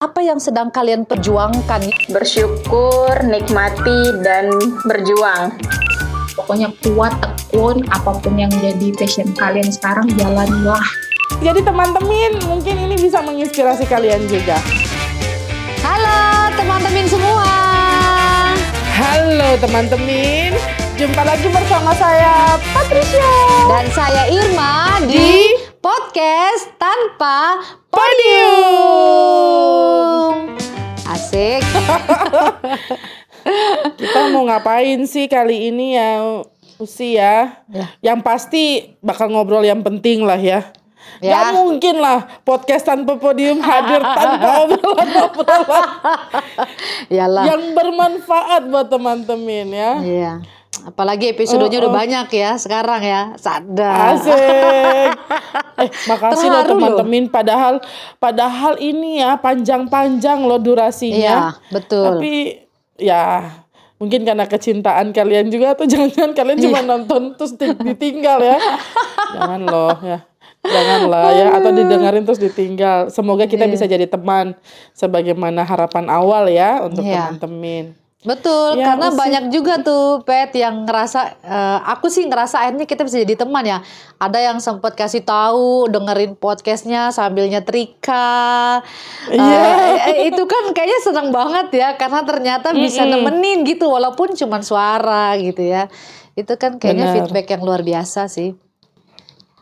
Apa yang sedang kalian perjuangkan? Bersyukur, nikmati, dan berjuang. Pokoknya kuat, tekun, apa pun yang jadi passion kalian sekarang, jalanlah. Jadi teman-teman, mungkin ini bisa menginspirasi kalian juga. Halo teman-teman semua. Halo teman-teman, jumpa lagi bersama saya Patricia Dan saya Irma di, Di podcast tanpa podium. Asik. Kita mau ngapain sih kali ini ya Usi ya? Ya. Yang pasti bakal ngobrol yang penting lah ya. Ya. Gak mungkin lah podcast tanpa podium hadir tanpa obrolan-obrolan yang bermanfaat buat teman-teman ya. Iya. Apalagi episodenya Oh, udah oh. banyak ya sekarang ya. Sadar. Asik. Eh, makasih Terharu loh. teman-teman. Padahal padahal ini ya panjang-panjang loh durasinya. Iya, betul. Tapi ya mungkin karena kecintaan kalian juga atau jangan-jangan kalian Iya. cuma nonton terus di- ditinggal ya. Jangan loh ya. Janganlah ya atau didengarin terus ditinggal. Semoga kita Iya. bisa jadi teman sebagaimana harapan awal ya untuk Iya. teman-teman. Betul, Ya, karena banyak juga tuh pet yang ngerasa eh, aku sih ngerasa akhirnya kita bisa jadi teman ya. Ada yang sempat kasih tahu dengerin podcastnya sambil nyetrika. Eh, Iya. eh, itu kan kayaknya senang banget ya karena ternyata bisa nemenin gitu walaupun cuma suara gitu ya. Itu kan kayaknya Benar. feedback yang luar biasa sih.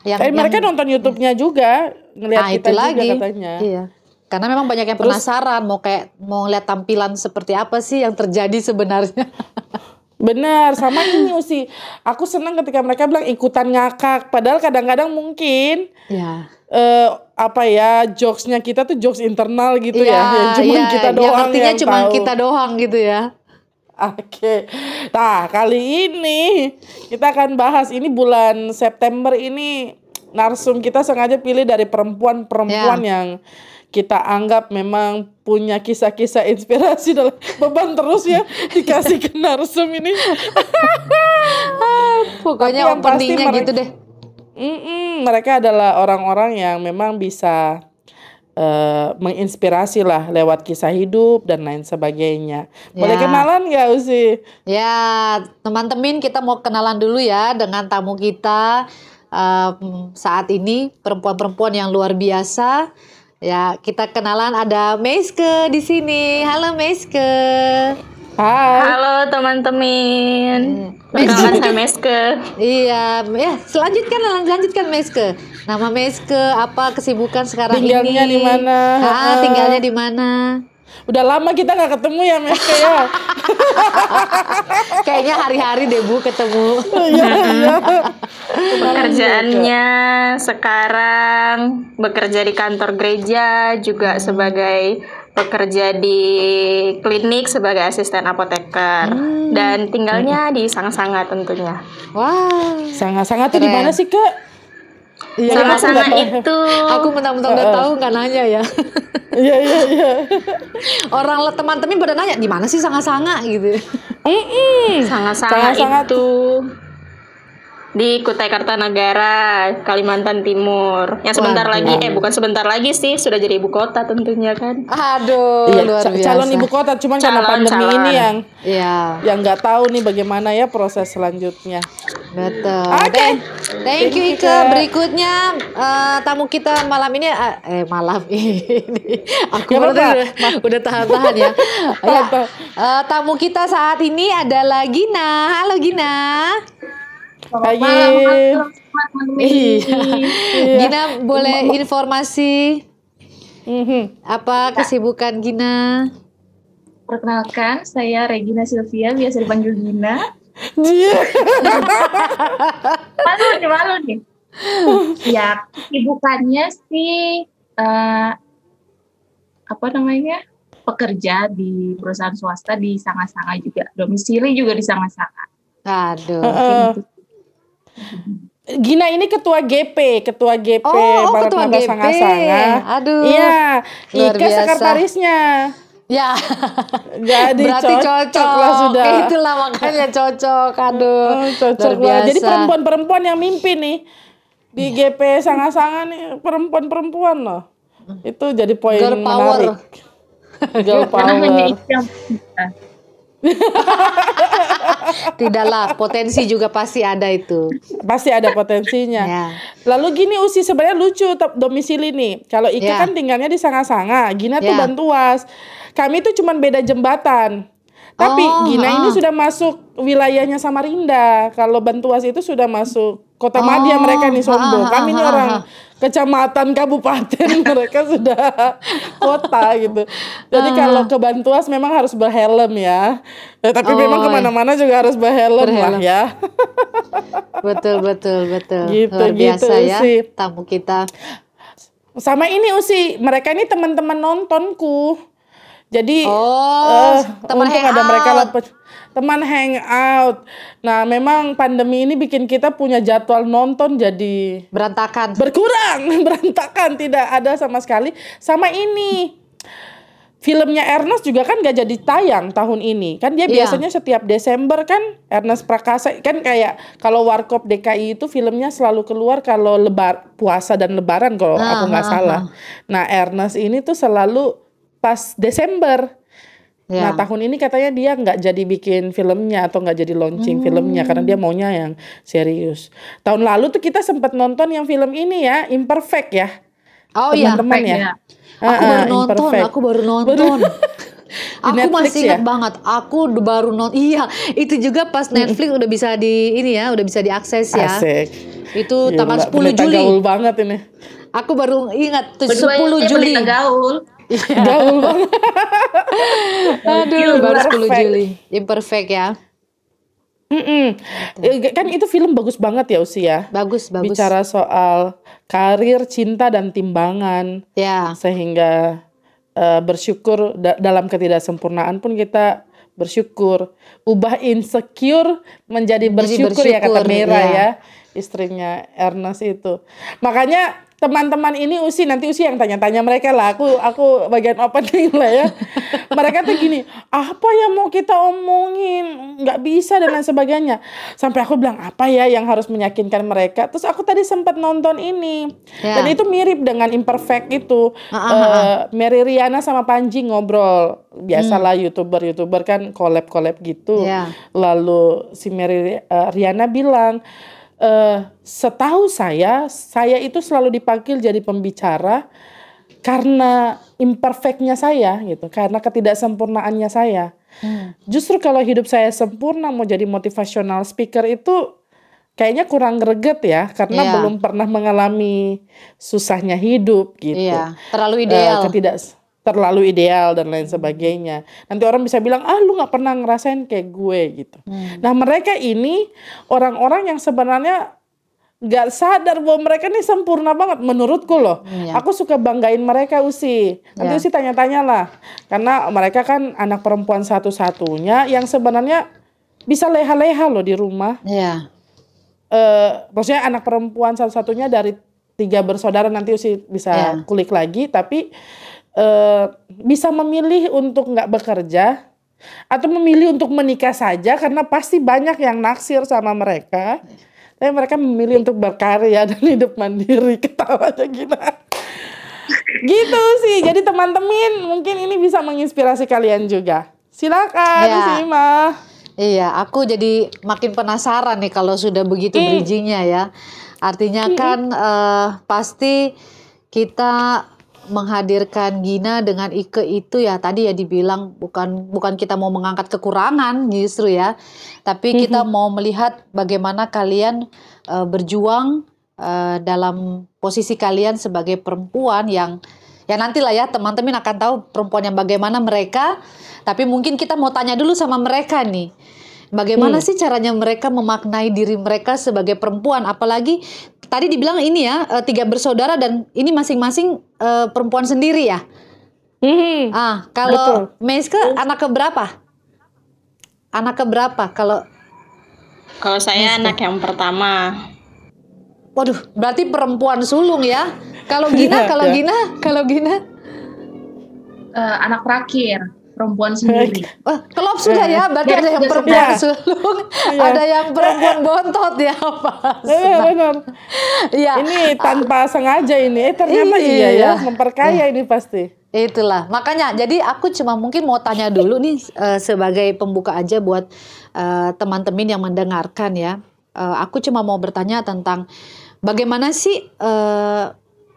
Yang, Eh mereka yang- nonton YouTube-nya juga, ngelihat Nah, kita itu juga lagi. katanya. Iya. Karena memang banyak yang penasaran mau kayak mau lihat tampilan seperti apa sih yang terjadi sebenarnya. Benar, sama ini Usi. Aku senang ketika mereka bilang ikutan ngakak. Padahal kadang-kadang mungkin ya. eh apa ya jokesnya kita tuh jokes internal gitu ya, yang cuma iya, kita yang doang ngertinya yang cuma tahu. kita doang gitu ya. Oke, nah kali ini kita akan bahas ini bulan September ini narsum kita sengaja pilih dari perempuan-perempuan Ya. yang kita anggap memang punya kisah-kisah inspirasi dalam beban terus ya dikasih ke narsum ini. Pokoknya yang pasti openingnya mereka- gitu deh. Mm-mm, mereka adalah orang-orang yang memang bisa eh, menginspirasi lah lewat kisah hidup dan lain sebagainya. Boleh Ya. kenalan nggak Usi? Ya, teman-teman kita mau kenalan dulu ya dengan tamu kita em, saat ini perempuan-perempuan yang luar biasa. Ya, kita kenalan ada Meiske di sini. Halo Meiske. Hai. Halo teman-teman. Perkenalkan saya Meske. Iya, ya selanjutkan lanjutkan Meiske. Nama Meiske apa kesibukan sekarang Tinggalnya ini? di mana? Ah, tinggalnya di mana? Udah lama kita nggak ketemu ya Meske ya. Kayaknya hari-hari deh Bu ketemu. Iya, iya. Pekerjaannya sekarang bekerja di kantor gereja, juga sebagai pekerja di klinik sebagai asisten apoteker dan tinggalnya di Sang-Sanga tentunya. Wah, Sangat-sangat tuh di mana sih Kak? Iya, nggak tahu. itu aku mentang-mentang udah tahu nggak nanya ya. Iya iya iya. Orang teman-teman pada nanya di mana sih sanga-sanga gitu. Sang-Sanga Sangat-sangat. itu di Kutai Kartanagara, Kalimantan Timur. Yang sebentar Waduh. lagi, eh bukan sebentar lagi sih, sudah jadi ibu kota tentunya kan. Aduh, Iya, luar biasa. calon ibu kota cuman karena Calon, pandemi calon. ini yang Iya, yang nggak tahu nih bagaimana ya proses selanjutnya. betul. Oke. Thank, thank you Thank you, Ike. Kak. Berikutnya eh, tamu kita malam ini eh, eh malam ini aku apa-apa. udah, udah tahan-tahan ya. ya Tahan. eh, tamu kita saat ini adalah Gina. Halo Gina. Hai. Iya. Gina boleh informasi Mhm. apa kesibukan Gina? Perkenalkan, saya Regina Silvia, biasa dipanggil Gina. Dia. Malu nih, malu nih. ya, kesibukannya sih, eh, apa namanya, pekerja di perusahaan swasta di Sanga-Sanga juga. Domisili juga di Sanga-Sanga. Aduh. Heeh. Gina ini ketua GP, ketua GP Oh, oh, Barat ketua. Sanga-Sanga. Aduh. Iya, Ika biasa. sekretarisnya. Ya, Jadi berarti cocok, cocok lah sudah. Itulah makanya cocok. Aduh, Oh, cocok lah. Jadi perempuan-perempuan yang mimpin nih di GP Sanga-Sanga nih perempuan-perempuan loh. Itu jadi poin Girl power. menarik. Girl Karena hanya power. Tidaklah, potensi juga pasti ada itu. Pasti ada potensinya. Ya. Lalu gini Usi sebenarnya lucu domisili nih. Kalau Ika Ya. kan tinggalnya di Sanga-Sanga, Gina tuh Ya. Bantuas. Kami tuh cuman beda jembatan. Tapi Oh, Gina ini ah. sudah masuk wilayahnya Samarinda. Kalau Bantuas itu sudah masuk Kota Madia Oh, mereka nih Sombo. ah, ah, Kami ini orang kecamatan kabupaten mereka sudah kota gitu. Jadi kalau ke Bantuas memang harus berhelm ya. Eh, tapi Oh, memang iya. ke mana-mana juga harus berhelm, lah Berhelm. ya. Betul, betul, betul. Gitu, Luar biasa gitu ya sih. tamu kita. Sama ini Usi, mereka ini teman-teman nontonku. Jadi Oh, eh, teman untung ada hangout. mereka lapet- teman hangout. Nah, memang pandemi ini bikin kita punya jadwal nonton jadi Berantakan. berkurang, berantakan, tidak ada sama sekali. Sama ini. Filmnya Ernest juga kan gak jadi tayang tahun ini. Kan dia Iya. biasanya setiap Desember kan Ernest Prakasa kan kayak kalau Warkop DKI itu filmnya selalu keluar kalau lebar puasa dan lebaran kalau Ah, aku nggak ah, salah. Nah, Ernest ini tuh selalu pas Desember. Ya. Nah tahun ini katanya dia nggak jadi bikin filmnya atau nggak jadi launching filmnya karena dia maunya yang serius. Tahun lalu tuh kita sempat nonton yang film ini ya Imperfect ya oh iya, teman-teman ya. Ya. aku Ah, baru ah, nonton, Imperfect. aku baru nonton. aku Netflix masih ya? ingat banget, aku baru nonton. Iya, itu juga pas Netflix udah bisa di ini ya, udah bisa diakses ya. Asik. Itu Gila, tanggal 10 pendeta Juli. gaul banget ini. Aku baru ingat tuh Berdua 10 ya, Juli. pendeta gaul. Gaul banget. Aduh, baru 10 Imperfect. Juli. Imperfect ya. Mm-mm. Eh, Kan itu film bagus banget ya usia. Bagus, bagus. Bicara soal karir, cinta dan timbangan. Ya. sehingga eh, bersyukur da- dalam ketidaksempurnaan pun kita bersyukur ubah insecure menjadi bersyukur, ya kata bersyukur, Mira ya. ya istrinya Ernest itu makanya teman-teman ini Usi nanti Usi yang tanya-tanya mereka lah. Aku aku bagian opening lah ya. Mereka tuh gini apa yang mau kita omongin? Nggak bisa dan lain sebagainya. Sampai aku bilang apa ya yang harus meyakinkan mereka? Terus aku tadi sempat nonton ini. Ya. dan itu mirip dengan imperfect itu. Ah, ah, Eh, Mary Riana sama Panji ngobrol. Biasalah youtuber youtuber kan collab collab gitu. Ya. lalu si Mary eh, Riana bilang eh setahu saya saya itu selalu dipanggil jadi pembicara karena imperfectnya saya gitu karena ketidaksempurnaannya saya Hmm. justru kalau hidup saya sempurna mau jadi motivational speaker itu kayaknya kurang greget ya karena Iya. belum pernah mengalami susahnya hidup gitu Iya, terlalu Eh, ideal. ketidak terlalu ideal dan lain sebagainya. Nanti orang bisa bilang, ah lu nggak pernah ngerasain kayak gue gitu. Hmm. Nah mereka ini orang-orang yang sebenarnya nggak sadar bahwa mereka ini sempurna banget menurutku loh. Iya. Aku suka banggain mereka Usi. Nanti Iya. Usi tanya-tanya lah. Karena mereka kan anak perempuan satu-satunya yang sebenarnya bisa leha-leha loh di rumah Iya. eh maksudnya anak perempuan satu-satunya dari tiga bersaudara nanti usi bisa Iya. kulik lagi tapi eh bisa memilih untuk nggak bekerja atau memilih untuk menikah saja karena pasti banyak yang naksir sama mereka. Tapi mereka memilih untuk berkarya dan hidup mandiri. Ketawanya gila. Gitu sih. Jadi teman-teman mungkin ini bisa menginspirasi kalian juga. Silakan Ya. disimak Iya, aku jadi makin penasaran nih kalau sudah begitu Hmm. bridgingnya ya. Artinya kan eh, pasti kita menghadirkan Gina dengan Ike itu ya tadi ya dibilang bukan bukan kita mau mengangkat kekurangan justru ya, tapi kita mau melihat bagaimana kalian eh, berjuang eh, dalam posisi kalian sebagai perempuan yang ya nantilah ya teman-teman akan tahu perempuan yang bagaimana mereka. Tapi mungkin kita mau tanya dulu sama mereka nih bagaimana sih caranya mereka memaknai diri mereka sebagai perempuan? Apalagi tadi dibilang ini ya eh, tiga bersaudara dan ini masing-masing eh, perempuan sendiri ya? Mhm. ah kalau Meiske anak keberapa? Anak keberapa kalau Kalau saya anak yang pertama. waduh berarti perempuan sulung ya? Kalau Gina Iya, kalau iya. Gina kalau Gina? Eh, anak terakhir, perempuan sendiri. Wah, kelop sudah ya, berarti ada yang Iya. perempuan Iya. sulung, Iya. ada yang perempuan bontot ya, Pak. Benar. Iya. Ini tanpa sengaja ini. Eh ternyata Iya. iya, ya, memperkaya ini pasti. Itulah makanya jadi aku cuma mungkin mau tanya dulu nih eh, sebagai pembuka aja buat eh, teman-teman yang mendengarkan ya. Eh, aku cuma mau bertanya tentang bagaimana sih eh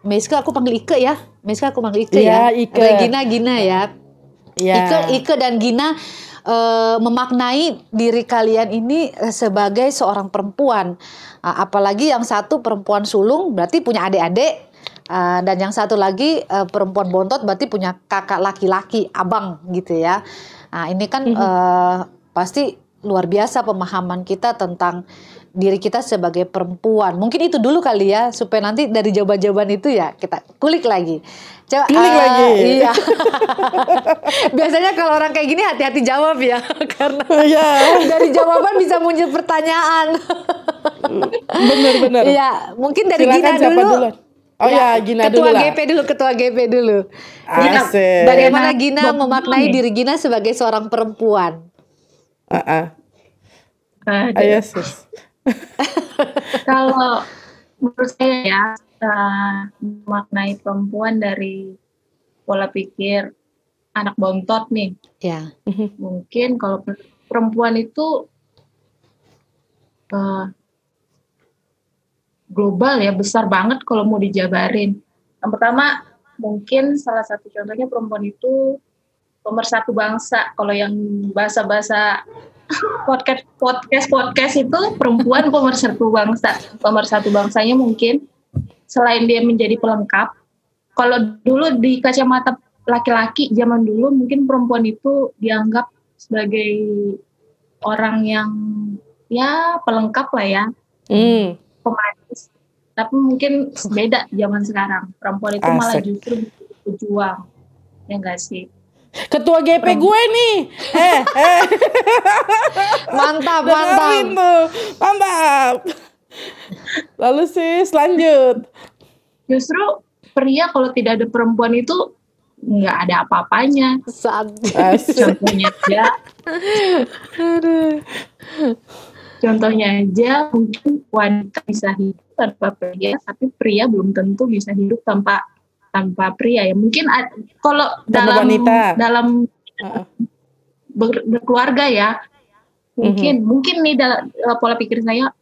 Meska aku panggil Ike ya. Meska aku panggil Ike Iya, ya. Ike. Regina Gina ya. Iya. Ike, Ike dan Gina eh, memaknai diri kalian ini sebagai seorang perempuan. Ah, apalagi yang satu perempuan sulung berarti punya adik-adik. Ah, dan yang satu lagi eh, perempuan bontot berarti punya kakak laki-laki, abang gitu ya. Nah, ini kan eh, pasti luar biasa pemahaman kita tentang diri kita sebagai perempuan. Mungkin itu dulu kali ya supaya nanti dari jawaban-jawaban itu ya kita kulik lagi. Coba Kulik eh, lagi. Iya. Biasanya kalau orang kayak gini hati-hati jawab ya karena Iya, dari jawaban bisa muncul pertanyaan. benar-benar. Iya, mungkin dari Silakan Gina dulu. duluan? Oh ya, Gina ketua dulu lah. GP dulu, ketua GP dulu. Gina, Asik. bagaimana Enak. Gina Bapak memaknai nih. diri Gina sebagai seorang perempuan? Ah, ah. Aduh. Ayo sis. Kalau menurut saya ya, eh, memaknai perempuan dari pola pikir anak bontot nih. Ya, Mungkin kalau per- perempuan itu eh, global ya, besar banget kalau mau dijabarin. Yang pertama, mungkin salah satu contohnya perempuan itu pemersatu bangsa. Kalau yang bahasa-bahasa podcast podcast podcast itu perempuan pemersatu bangsa. Pemersatu bangsanya mungkin selain dia menjadi pelengkap, kalau dulu di kacamata laki-laki zaman dulu mungkin perempuan itu dianggap sebagai orang yang ya pelengkap lah ya, Hmm. pemanis. Tapi mungkin beda zaman sekarang. Perempuan itu malah Asik. justru berjuang. Ya enggak sih? Ketua GP gue nih. Eh, eh. mantap, Dengerin mantap. tuh. Mantap. Lalu sis lanjut. Justru pria kalau tidak ada perempuan itu nggak ada apa-apanya. Contohnya aja, contohnya aja mungkin wanita bisa hidup tanpa pria, tapi pria belum tentu bisa hidup tanpa tanpa pria ya. Mungkin kalau dalam wanita. dalam Heeh. ber- berkeluarga ya, mungkin mungkin nih dalam pola pikir saya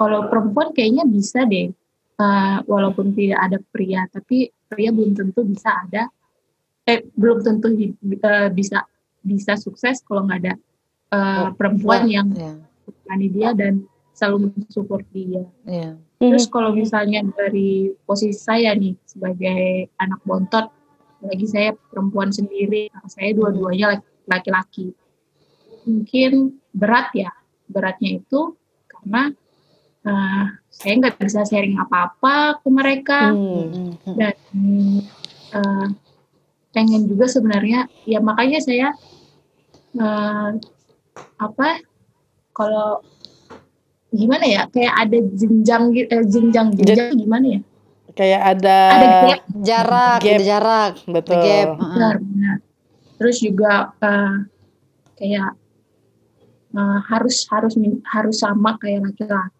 kalau perempuan kayaknya bisa deh, eh, walaupun tidak ada pria, tapi pria belum tentu bisa ada, eh belum tentu eh, bisa bisa sukses kalau nggak ada eh, perempuan yang ya, menemani dia dan selalu mensupport dia. ya. Terus kalau misalnya dari posisi saya nih sebagai anak bontot, lagi saya perempuan sendiri, kakak saya dua-duanya laki- laki-laki. Mungkin berat ya, beratnya itu karena eh, saya nggak bisa sharing apa-apa ke mereka Hmm. dan eh, pengen juga sebenarnya, ya makanya saya eh, apa kalau gimana ya kayak ada jenjang eh, jenjang jenjang gimana ya Kayak ada, ada gap Jarak, Gap. ada jarak. betul. Gap. Heeh. benar benar terus juga eh, kayak eh, harus harus harus sama kayak laki-laki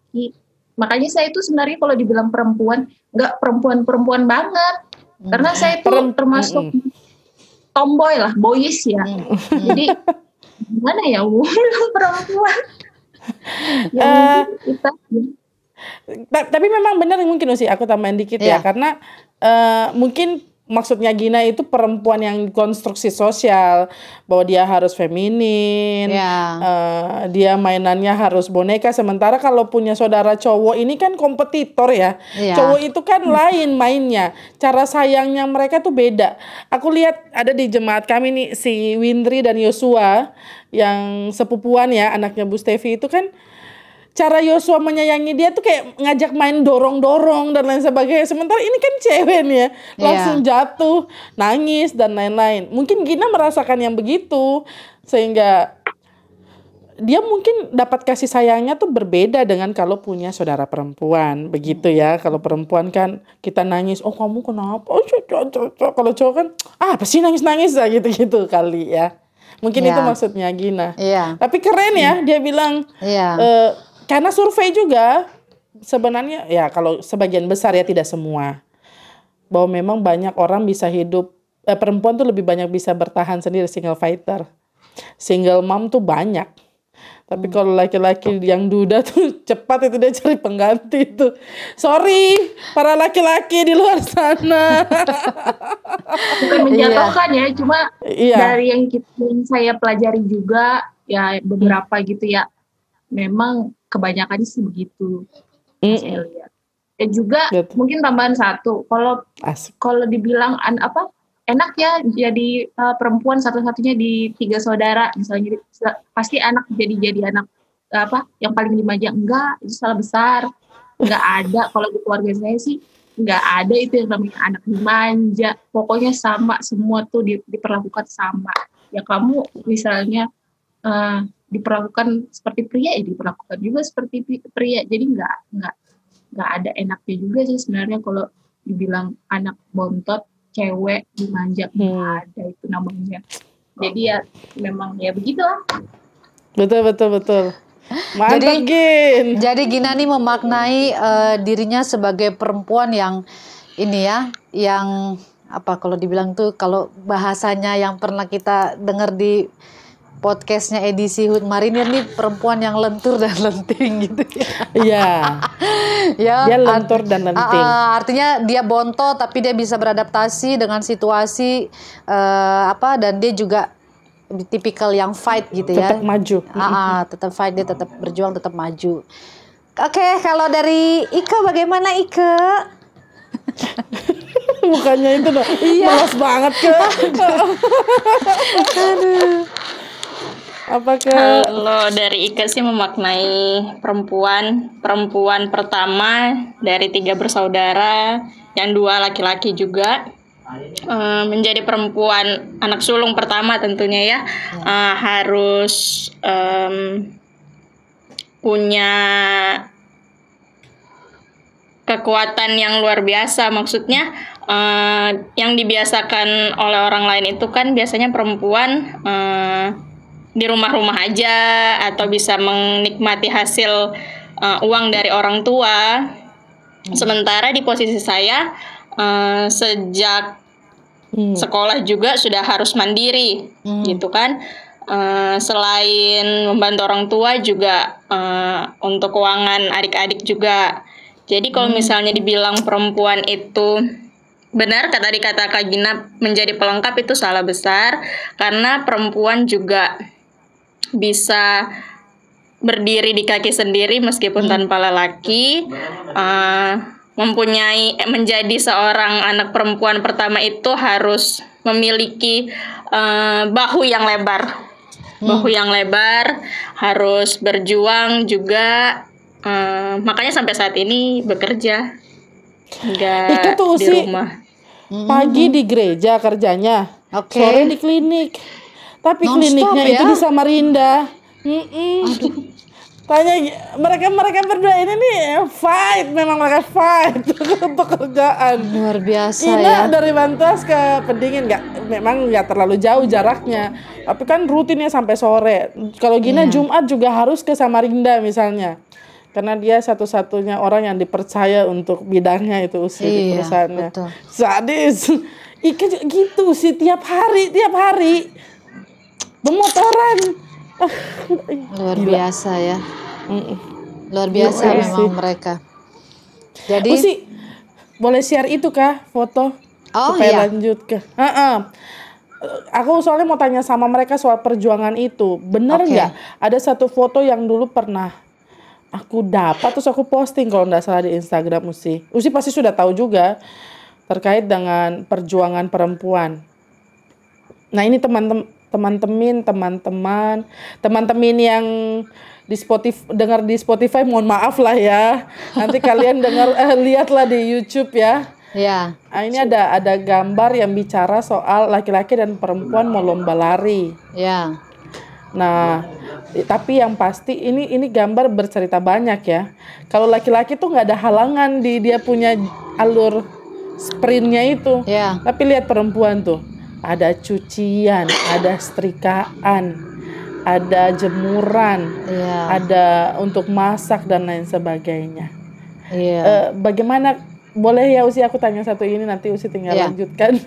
makanya saya itu sebenarnya kalau dibilang perempuan nggak perempuan perempuan banget. Karena saya itu Perem- termasuk tomboy lah boys ya. Hmm. jadi gimana ya perempuan? Ya mungkin kita Ta- tapi memang benar mungkin sih aku tambahin dikit ya Iya. karena eh, mungkin maksudnya Gina itu perempuan yang konstruksi sosial bahwa dia harus feminin Ya. eh, dia mainannya harus boneka sementara kalau punya saudara cowok ini kan kompetitor ya Iya. cowok itu kan lain mainnya cara sayangnya mereka tuh beda aku lihat ada di jemaat kami nih si Windri dan Yosua yang sepupuan ya anaknya Bu Stevi itu kan cara Yosua menyayangi dia tuh kayak ngajak main dorong-dorong dan lain sebagainya. Sementara ini kan cewek nih ya, langsung jatuh, nangis dan lain-lain. Mungkin Gina merasakan yang begitu sehingga dia mungkin dapat kasih sayangnya tuh berbeda dengan kalau punya saudara perempuan begitu ya kalau perempuan kan kita nangis oh kamu kenapa oh cok cok cok, cok." kalau cowok kan ah apa sih nangis nangis lah gitu gitu kali ya mungkin Ya. itu maksudnya Gina Iya. tapi keren ya dia bilang Iya. Eh, karena survei juga sebenarnya ya kalau sebagian besar ya tidak semua bahwa memang banyak orang bisa hidup eh, perempuan tuh lebih banyak bisa bertahan sendiri single fighter. Single mom tuh banyak. Tapi Hmm. kalau laki-laki yang duda tuh cepat itu dia cari pengganti tuh. Sorry para laki-laki di luar sana. bukan menjatuhkan ya cuma iya. dari yang kita yang saya pelajari juga ya beberapa gitu ya memang kebanyakannya sih begitu Mm, saya lihat juga Betul. mungkin tambahan satu kalau kalau dibilang an apa enak ya jadi uh, perempuan satu-satunya di tiga saudara misalnya pasti anak jadi jadi anak apa yang paling dimanja enggak itu salah besar. Enggak ada kalau di keluarga saya sih enggak ada itu yang namanya anak dimanja. Pokoknya sama semua tuh di- diperlakukan sama. Ya kamu misalnya uh, diperlakukan seperti pria ya diperlakukan juga seperti pria jadi enggak enggak enggak ada enaknya juga sih sebenarnya kalau dibilang anak bontot cewek dimanja nggak Hmm. ada itu namanya jadi ya memang ya begitulah Betul betul betul. Mantap Jadi- Gin. Jadi Gina nih memaknai eh, dirinya sebagai perempuan yang ini ya, yang apa kalau dibilang tuh kalau bahasanya yang pernah kita dengar di podcastnya edisi Hood Marinir nih perempuan yang lentur dan lenting gitu ya. Iya. ya Dia lentur dan Ah, lenting. ah, artinya dia bontot tapi dia bisa beradaptasi dengan situasi eh, apa dan dia juga tipikal yang fight gitu ya. Tetap maju. Ah, ah, tetap fight dia tetap berjuang tetap maju. Oke, kalau dari Ike bagaimana Ike? Bukannya itu dong. Iya. Malas banget ke. Apa ke? Kalau dari Ika sih memaknai perempuan, perempuan pertama dari tiga bersaudara, yang dua laki-laki juga. Eh, menjadi perempuan anak sulung pertama tentunya ya eh, harus em, punya kekuatan yang luar biasa maksudnya eh, yang dibiasakan oleh orang lain itu kan biasanya perempuan eh, di rumah-rumah aja atau bisa menikmati hasil eh, uang dari orang tua. Sementara di posisi saya eh, sejak Hmm. sekolah juga sudah harus mandiri Hmm. gitu kan. Eh, selain membantu orang tua juga eh, untuk keuangan adik-adik juga. Jadi kalau misalnya dibilang perempuan itu benar kata dikata Kak Gina menjadi pelengkap itu salah besar karena perempuan juga bisa berdiri di kaki sendiri meskipun tanpa lelaki Eh, mempunyai eh, menjadi seorang anak perempuan pertama itu harus memiliki eh, bahu yang lebar bahu yang lebar harus berjuang juga eh, makanya sampai saat ini bekerja Itu nggak tuh di rumah Pagi di gereja kerjanya. Oke. Sore di klinik. Tapi Non-stop kliniknya itu ya? di Samarinda. Mm-mm. Tanya mereka mereka berdua ini nih fight memang mereka fight untuk kerjaan. Luar biasa Ina ya. dari Bantas ke Pendingin nggak memang nggak terlalu jauh jaraknya tapi kan rutinnya sampai sore kalau Gina Iya. Jumat juga harus ke Samarinda misalnya karena dia satu-satunya orang yang dipercaya untuk bidangnya itu usi di Iya, perusahaannya betul. sadis Ika gitu sih tiap hari tiap hari pemotoran Ah, Luar biasa ya. Luar biasa Iya memang sih. mereka. Jadi Usi boleh share itu kah foto Oh supaya iya. lanjut ke Heeh. Eh, aku soalnya mau tanya sama mereka soal perjuangan itu bener Oke. nggak ada satu foto yang dulu pernah aku dapat terus aku posting kalau nggak salah di Instagram Usi Usi pasti sudah tahu juga terkait dengan perjuangan perempuan nah ini teman-teman teman-teman teman-teman teman-teman yang di Spotify dengar di Spotify mohon maaf lah ya nanti kalian dengar eh, lihatlah di YouTube ya ya. Ah, ini ada ada gambar yang bicara soal laki-laki dan perempuan mau lomba lari. Ya. Nah, tapi yang pasti ini ini gambar bercerita banyak ya. Kalau laki-laki tuh nggak ada halangan di dia punya alur sprintnya itu. Ya. Tapi lihat perempuan tuh, ada cucian, ada setrikaan, ada jemuran, Iya. ada untuk masak dan lain sebagainya. Iya. Eh, bagaimana boleh ya Usi aku tanya satu ini nanti Usi tinggal Iya. lanjutkan.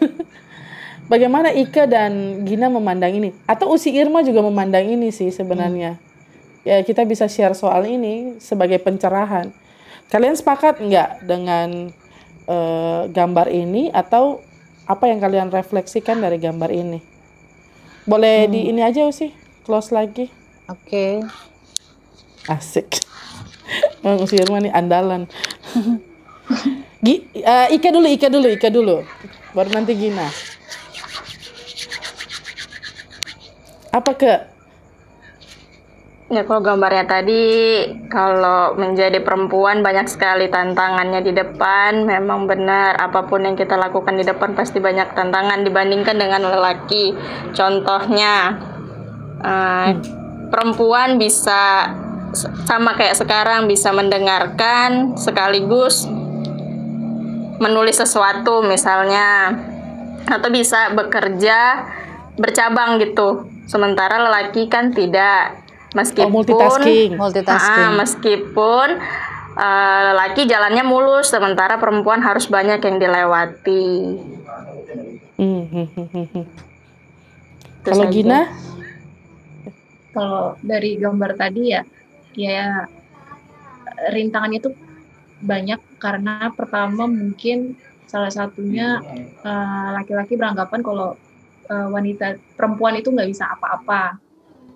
bagaimana Ika dan Gina memandang ini? Atau Usi Irma juga memandang ini sih sebenarnya. Ya kita bisa share soal ini sebagai pencerahan. Kalian sepakat nggak dengan eh, gambar ini atau apa yang kalian refleksikan dari gambar ini? Boleh di ini aja Usi, close lagi. Oke. Asik. Bang Irma nih andalan. Gi, eh, Ika dulu, Ika dulu, Ika dulu. Baru nanti Gina. Apa ke? Ya kalau gambarnya tadi kalau menjadi perempuan banyak sekali tantangannya di depan. Memang benar apa pun yang kita lakukan di depan pasti banyak tantangan dibandingkan dengan lelaki. Contohnya eh, perempuan bisa sama kayak sekarang bisa mendengarkan sekaligus menulis sesuatu misalnya atau bisa bekerja bercabang gitu. Sementara lelaki kan tidak meskipun Oh, multitasking. Multitasking. Ah, meskipun eh, lelaki jalannya mulus sementara perempuan harus banyak yang dilewati Hmm, hmm, hmm. Itu Kalau. Gina? kalau dari gambar tadi ya ya rintangannya itu banyak karena pertama mungkin salah satunya eh, laki-laki beranggapan kalau eh, wanita perempuan itu nggak bisa apa-apa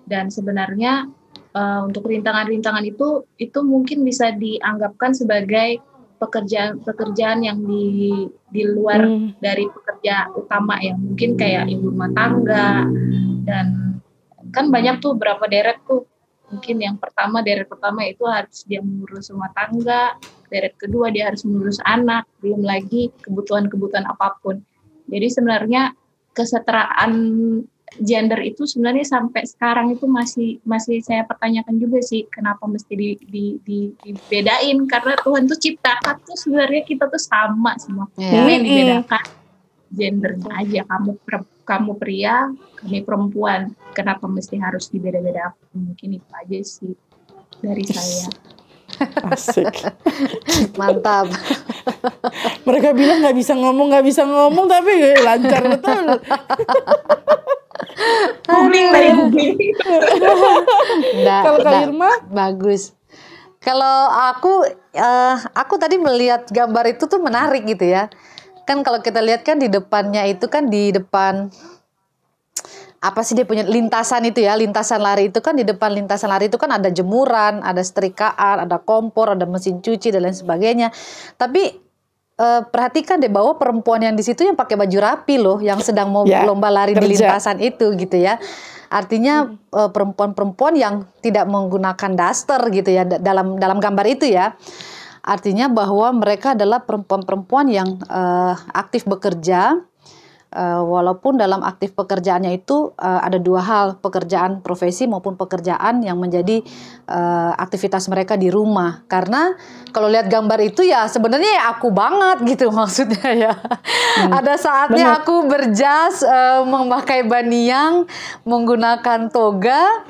dan sebenarnya eh, untuk rintangan-rintangan itu itu mungkin bisa dianggapkan sebagai pekerjaan-pekerjaan yang di di luar Hmm, dari pekerja utama ya. Mungkin kayak ibu rumah tangga dan kan banyak tuh berapa deret tuh. Mungkin yang pertama deret pertama itu harus dia mengurus rumah tangga deret kedua dia harus mengurus anak belum lagi kebutuhan-kebutuhan apa pun. Jadi sebenarnya kesetaraan gender itu sebenarnya sampai sekarang itu masih masih saya pertanyakan juga sih kenapa mesti di, di, di- dibedain karena Tuhan tuh ciptakan tuh sebenarnya kita tuh sama semua. Cuma yang dibedakan gendernya aja kamu kamu pria kami perempuan kenapa mesti harus dibeda-beda mungkin itu aja sih dari saya asik. Mantap. Mereka bilang nggak bisa ngomong, nggak bisa ngomong, tapi lancar betul. googling dari googling Kalau Kak. Irma? Bagus. Kalau aku, eh, aku tadi melihat gambar itu tuh menarik gitu ya. Kan kalau kita lihat kan di depannya itu kan di depan apa sih dia punya lintasan itu ya lintasan lari itu kan di depan lintasan lari itu kan ada jemuran ada setrikaan ada kompor ada mesin cuci dan lain sebagainya tapi eh, perhatikan deh bahwa perempuan yang di situ yang pakai baju rapi loh yang sedang mau Ya, lomba lari di kerja. lintasan itu gitu ya. Artinya eh, perempuan-perempuan yang tidak menggunakan daster gitu ya da- dalam dalam gambar itu ya. Artinya bahwa mereka adalah perempuan-perempuan yang eh, aktif bekerja Eh, walaupun dalam aktif pekerjaannya itu eh, ada dua hal pekerjaan profesi maupun pekerjaan yang menjadi eh, aktivitas mereka di rumah. Karena kalau lihat gambar itu ya sebenarnya ya aku banget gitu maksudnya ya. Ada saatnya benar. aku berjas eh, memakai baniang menggunakan toga.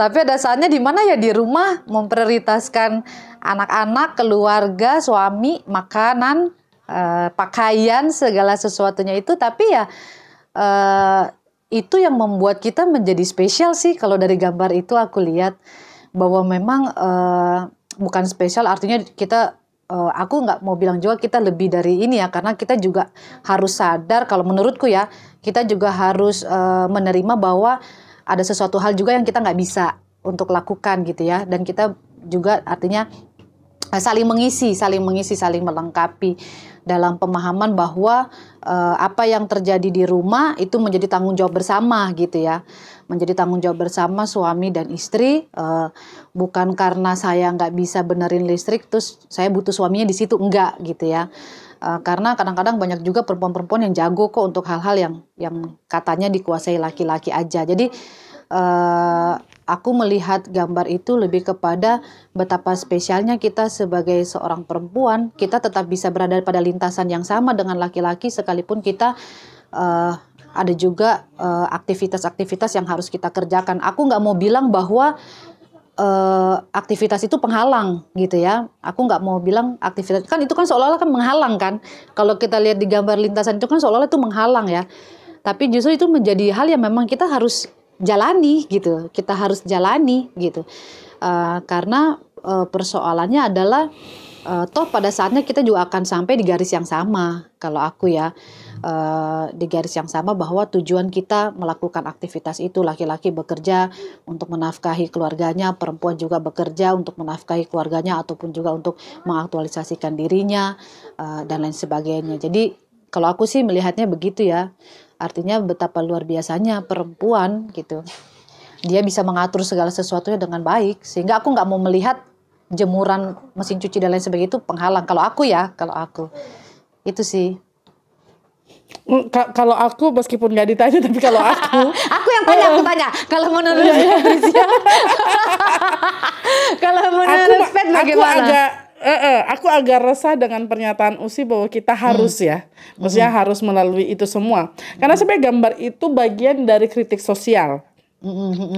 Tapi ada saatnya di mana ya di rumah memprioritaskan anak-anak, keluarga, suami, makanan, eh, pakaian, segala sesuatunya itu. Tapi ya eh, itu yang membuat kita menjadi spesial sih. Kalau dari gambar itu aku lihat bahwa memang eh, bukan spesial, artinya kita eh, aku nggak mau bilang juga kita lebih dari ini ya, karena kita juga harus sadar. Kalau menurutku ya, kita juga harus eh, menerima bahwa ada sesuatu hal juga yang kita nggak bisa untuk lakukan gitu ya dan kita juga artinya saling mengisi saling mengisi saling melengkapi dalam pemahaman bahwa eh, apa yang terjadi di rumah itu menjadi tanggung jawab bersama gitu ya. Menjadi tanggung jawab bersama suami dan istri eh, bukan karena saya nggak bisa benerin listrik terus saya butuh suaminya di situ enggak gitu ya. Eh, karena kadang-kadang banyak juga perempuan-perempuan yang jago kok untuk hal-hal yang yang katanya dikuasai laki-laki aja. Jadi eh, aku melihat gambar itu lebih kepada betapa spesialnya kita sebagai seorang perempuan kita tetap bisa berada pada lintasan yang sama dengan laki-laki sekalipun kita eh, ada juga eh, aktivitas-aktivitas yang harus kita kerjakan aku nggak mau bilang bahwa eh, aktivitas itu penghalang gitu ya. Aku nggak mau bilang aktivitas kan itu kan seolah-olah kan menghalang kan. Kalau kita lihat di gambar lintasan itu kan seolah-olah itu menghalang ya. tapi justru itu menjadi hal yang memang kita harus jalani gitu. Kita harus jalani gitu. Uh, karena uh, persoalannya adalah uh, toh pada saatnya kita juga akan sampai di garis yang sama. Kalau aku ya uh, di garis yang sama bahwa tujuan kita melakukan aktivitas itu laki-laki bekerja untuk menafkahi keluarganya perempuan juga bekerja untuk menafkahi keluarganya ataupun juga untuk mengaktualisasikan dirinya uh, dan lain sebagainya. Jadi kalau aku sih melihatnya begitu ya artinya betapa luar biasanya perempuan gitu. Dia bisa mengatur segala sesuatunya dengan baik sehingga aku nggak mau melihat jemuran mesin cuci dan lain sebagainya itu penghalang. Kalau aku ya kalau aku. Itu sih. Mm, ka- kalau aku meskipun nggak ditanya tapi kalau aku. Aku yang tanya aku tanya. Kalau menurut Patricia kalau aku menurut Fed aku bagaimana? agak eh, eh, aku agak resah dengan pernyataan Usi bahwa kita harus ya, maksudnya harus melalui itu semua. Karena sebenarnya gambar itu bagian dari kritik sosial,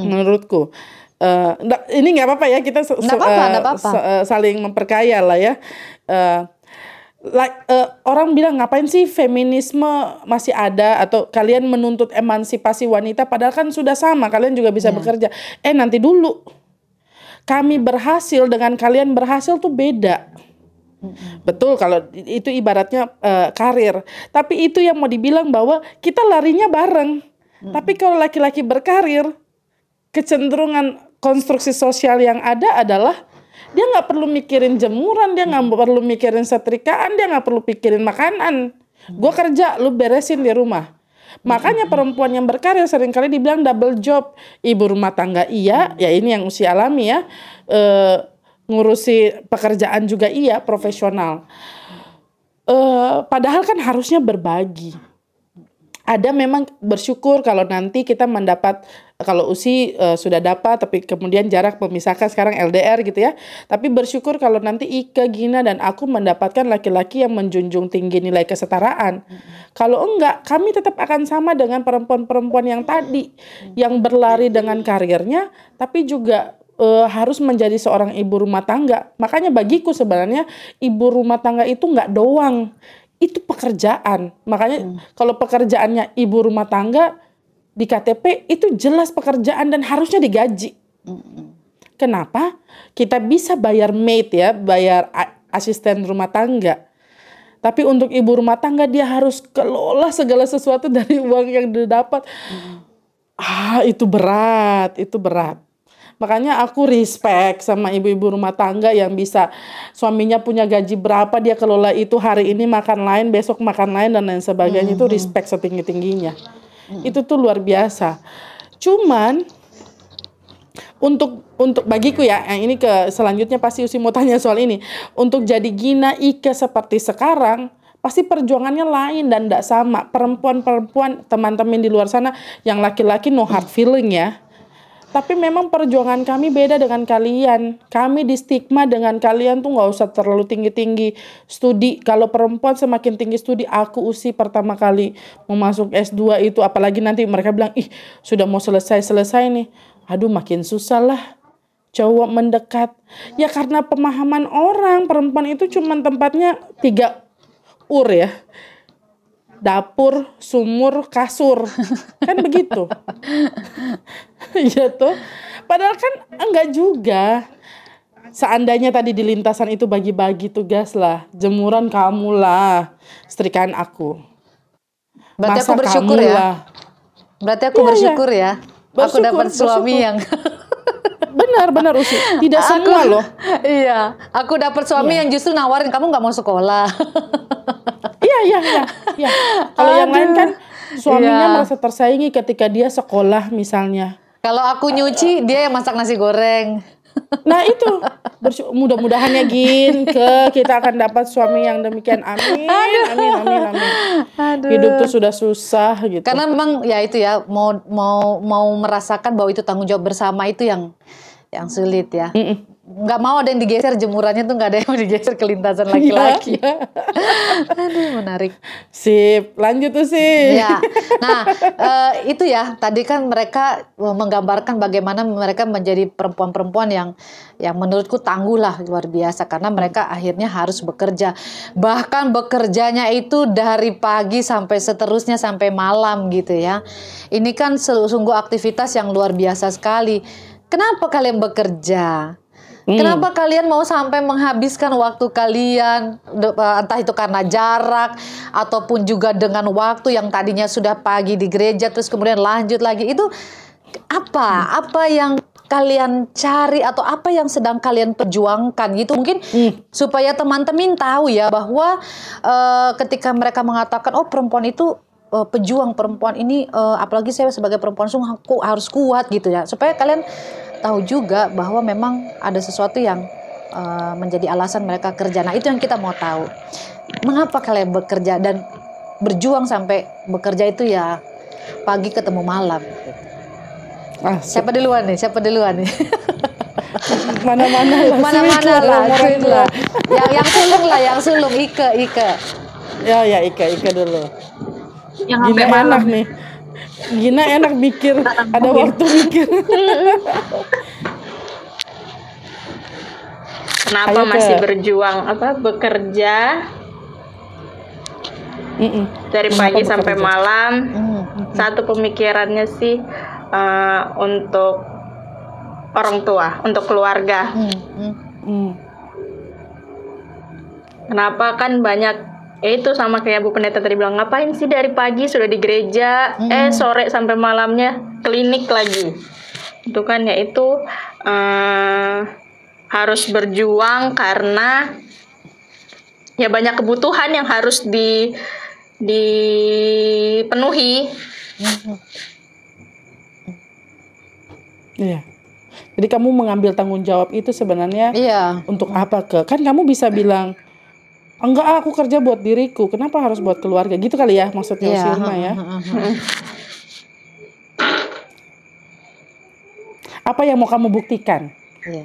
menurutku. Eh, nggak- ini nggak apa-apa ya kita eh, nggak apa-apa. se- eh, saling memperkaya lah ya. Eh, like eh, orang bilang ngapain sih feminisme masih ada atau kalian menuntut emansipasi wanita padahal kan sudah sama kalian juga bisa bekerja. Eh nanti dulu kami berhasil dengan kalian berhasil tuh beda. Betul kalau itu ibaratnya eh, karir. Tapi itu yang mau dibilang bahwa kita larinya bareng. Tapi kalau laki-laki berkarir, kecenderungan konstruksi sosial yang ada adalah dia nggak perlu mikirin jemuran, dia nggak perlu mikirin setrikaan, dia nggak perlu pikirin makanan. Gue kerja, lu beresin di rumah. Makanya perempuan yang berkarir sering kali dibilang double job. Ibu rumah tangga iya, ya ini yang usia alami ya. Eh, ngurusi pekerjaan juga iya, profesional. Eh, padahal kan harusnya berbagi ada memang bersyukur kalau nanti kita mendapat kalau usi eh, sudah dapat tapi kemudian jarak memisahkan sekarang LDR gitu ya. Tapi bersyukur kalau nanti Ika, Gina dan aku mendapatkan laki-laki yang menjunjung tinggi nilai kesetaraan. Kalau enggak, kami tetap akan sama dengan perempuan-perempuan yang tadi yang berlari dengan karirnya tapi juga eh, harus menjadi seorang ibu rumah tangga. Makanya bagiku sebenarnya ibu rumah tangga itu enggak doang itu pekerjaan. Makanya kalau pekerjaannya ibu rumah tangga di KTP itu jelas pekerjaan dan harusnya digaji. Kenapa? Kita bisa bayar maid ya, bayar asisten rumah tangga. Tapi untuk ibu rumah tangga dia harus kelola segala sesuatu dari uang yang didapat. Ah, itu berat, itu berat. Makanya aku respect sama ibu-ibu rumah tangga yang bisa suaminya punya gaji berapa dia kelola itu hari ini makan lain, besok makan lain dan lain sebagainya itu respect setinggi-tingginya. Itu tuh luar biasa. Cuman untuk untuk bagiku ya, yang ini ke selanjutnya pasti Usi mau tanya soal ini. Untuk jadi Gina Ike seperti sekarang, pasti perjuangannya lain dan tidak sama. Perempuan-perempuan teman-teman di luar sana yang laki-laki no hard feeling ya. Tapi memang perjuangan kami beda dengan kalian. Kami di stigma dengan kalian tuh nggak usah terlalu tinggi-tinggi studi. Kalau perempuan semakin tinggi studi, aku usi pertama kali mau masuk S2 itu, apalagi nanti mereka bilang, ih sudah mau selesai-selesai nih. Aduh makin susah lah cowok mendekat. Ya karena pemahaman orang perempuan itu cuma tempatnya tiga ur ya. Dapur, sumur, kasur. Kan begitu. Iya tuh. Padahal kan enggak juga. Seandainya tadi di lintasan itu bagi-bagi tugas lah. Jemuran kamu lah. Setrikaan aku. Berarti aku Masak bersyukur ya. lah. Berarti aku Iya, iya. bersyukur ya. aku Bersyukur, dapat suami bersyukur. yang Benar, benar Usi. Tidak semua loh. iya, aku dapat suami yang justru nawarin kamu nggak mau sekolah. Iya, iya, iya. iya. Kalau yang lain kan suaminya Iya. merasa tersaingi ketika dia sekolah misalnya. Kalau aku nyuci, dia yang masak nasi goreng. Nah itu mudah-mudahan ya Gin ke kita akan dapat suami yang demikian amin amin amin amin hidup tuh sudah susah gitu Karena memang ya itu ya mau mau mau merasakan bahwa itu tanggung jawab bersama itu yang yang sulit ya. Mm-mm. Nggak mau ada yang digeser jemurannya tuh nggak ada yang mau digeser ke lintasan laki-laki. Aduh menarik. Sip, lanjut tuh sih. Ya, nah eh, itu ya tadi kan mereka menggambarkan bagaimana mereka menjadi perempuan-perempuan yang yang menurutku tangguh lah luar biasa karena mereka akhirnya harus bekerja bahkan bekerjanya itu dari pagi sampai seterusnya sampai malam gitu ya. Ini kan sungguh aktivitas yang luar biasa sekali. Kenapa kalian bekerja? Kenapa kalian mau sampai menghabiskan waktu kalian eh, entah itu karena jarak ataupun juga dengan waktu yang tadinya sudah pagi di gereja terus kemudian lanjut lagi? Itu apa? Apa yang kalian cari atau apa yang sedang kalian perjuangkan gitu? Mungkin supaya teman-teman tahu ya bahwa eh, ketika mereka mengatakan oh perempuan itu eh, pejuang perempuan ini eh, apalagi saya sebagai perempuan sungguh aku harus kuat gitu ya. Supaya kalian tahu juga bahwa memang ada sesuatu yang eh, menjadi alasan mereka kerja. Nah, itu yang kita mau tahu. Mengapa kalian bekerja dan berjuang sampai bekerja itu ya pagi ketemu malam. gitu. Ah, Siapa duluan nih? Siapa duluan nih? mana-mana lah. Mana-mana lah, lah. Yang yang sulung lah, yang sulung Ike, Ike. Ya, ya Ika, Ika dulu. Yang malam. enak nih. Gina enak mikir, ada waktu mikir. Kenapa Ayo, masih Kak. berjuang apa bekerja Mm-mm. dari Kenapa pagi sampai bekerja? malam? Hmm. Satu pemikirannya sih eh, untuk orang tua, untuk keluarga. Hmm, hmm. Mm. Kenapa kan banyak ya itu sama kayak Bu Pendeta tadi bilang ngapain sih dari pagi sudah di gereja, eh sore sampai malamnya klinik lagi. Itu kan ya itu eh, harus berjuang karena ya banyak kebutuhan yang harus di dipenuhi. Iya. Jadi kamu mengambil tanggung jawab itu sebenarnya Iya. untuk apa ke? Kan kamu bisa bilang enggak aku kerja buat diriku. Kenapa harus buat keluarga? Gitu kali ya maksudnya. Sirma ya. Apa yang mau kamu buktikan? Iya.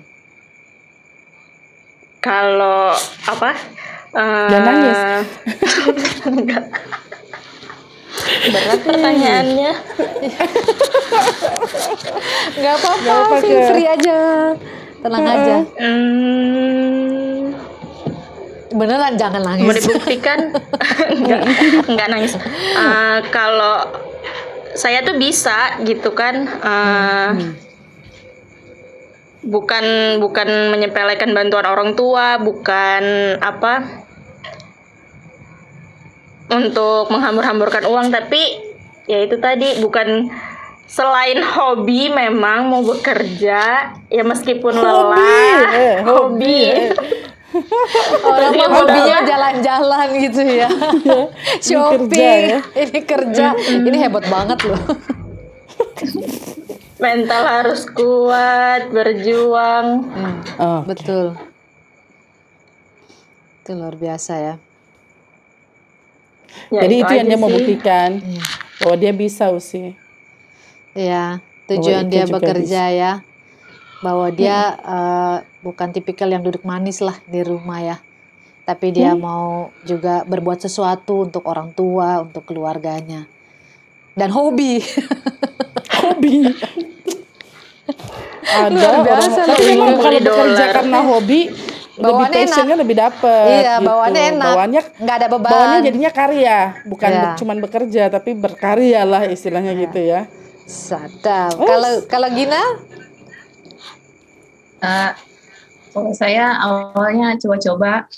Kalau apa? eh, Jangan nangis. enggak. Berat pertanyaannya. Nggak apa-apa, feel free aja. Tenang aja. Hmm, Beneran jangan mau nangis. dibuktikan enggak enggak nangis. Eh, kalau saya tuh bisa gitu kan eh, bukan bukan menyepelekan bantuan orang tua bukan apa untuk menghambur-hamburkan uang tapi ya itu tadi bukan selain hobi memang mau bekerja ya meskipun lelah eh, hobi, eh. Orang mah hobinya jalan-jalan gitu ya. Shopping, kerja ya. ini kerja. Ini hebat banget loh. mental harus kuat berjuang Oh, Betul. Itu luar biasa ya. Ya, Jadi itu yang dia mau sih. buktikan Iya. bahwa dia bisa Usi. Iya, tujuan Ike dia bekerja ya. Bahwa dia eh, bukan tipikal yang duduk manis lah di rumah ya. Tapi dia mau juga berbuat sesuatu untuk orang tua, untuk keluarganya. Dan hobi. Hobi. Ada orang, tapi memang kalau bekerja karena hobi, lebih passionnya lebih dapet. Iya, gitu. bawaannya enak. Bawaannya, Nggak ada beban. bawaannya jadinya karya, bukan ber- cuman bekerja, tapi berkarya lah istilahnya gitu ya. Sadap. Kalau kalau Gina? Eh, kalau saya awalnya coba-coba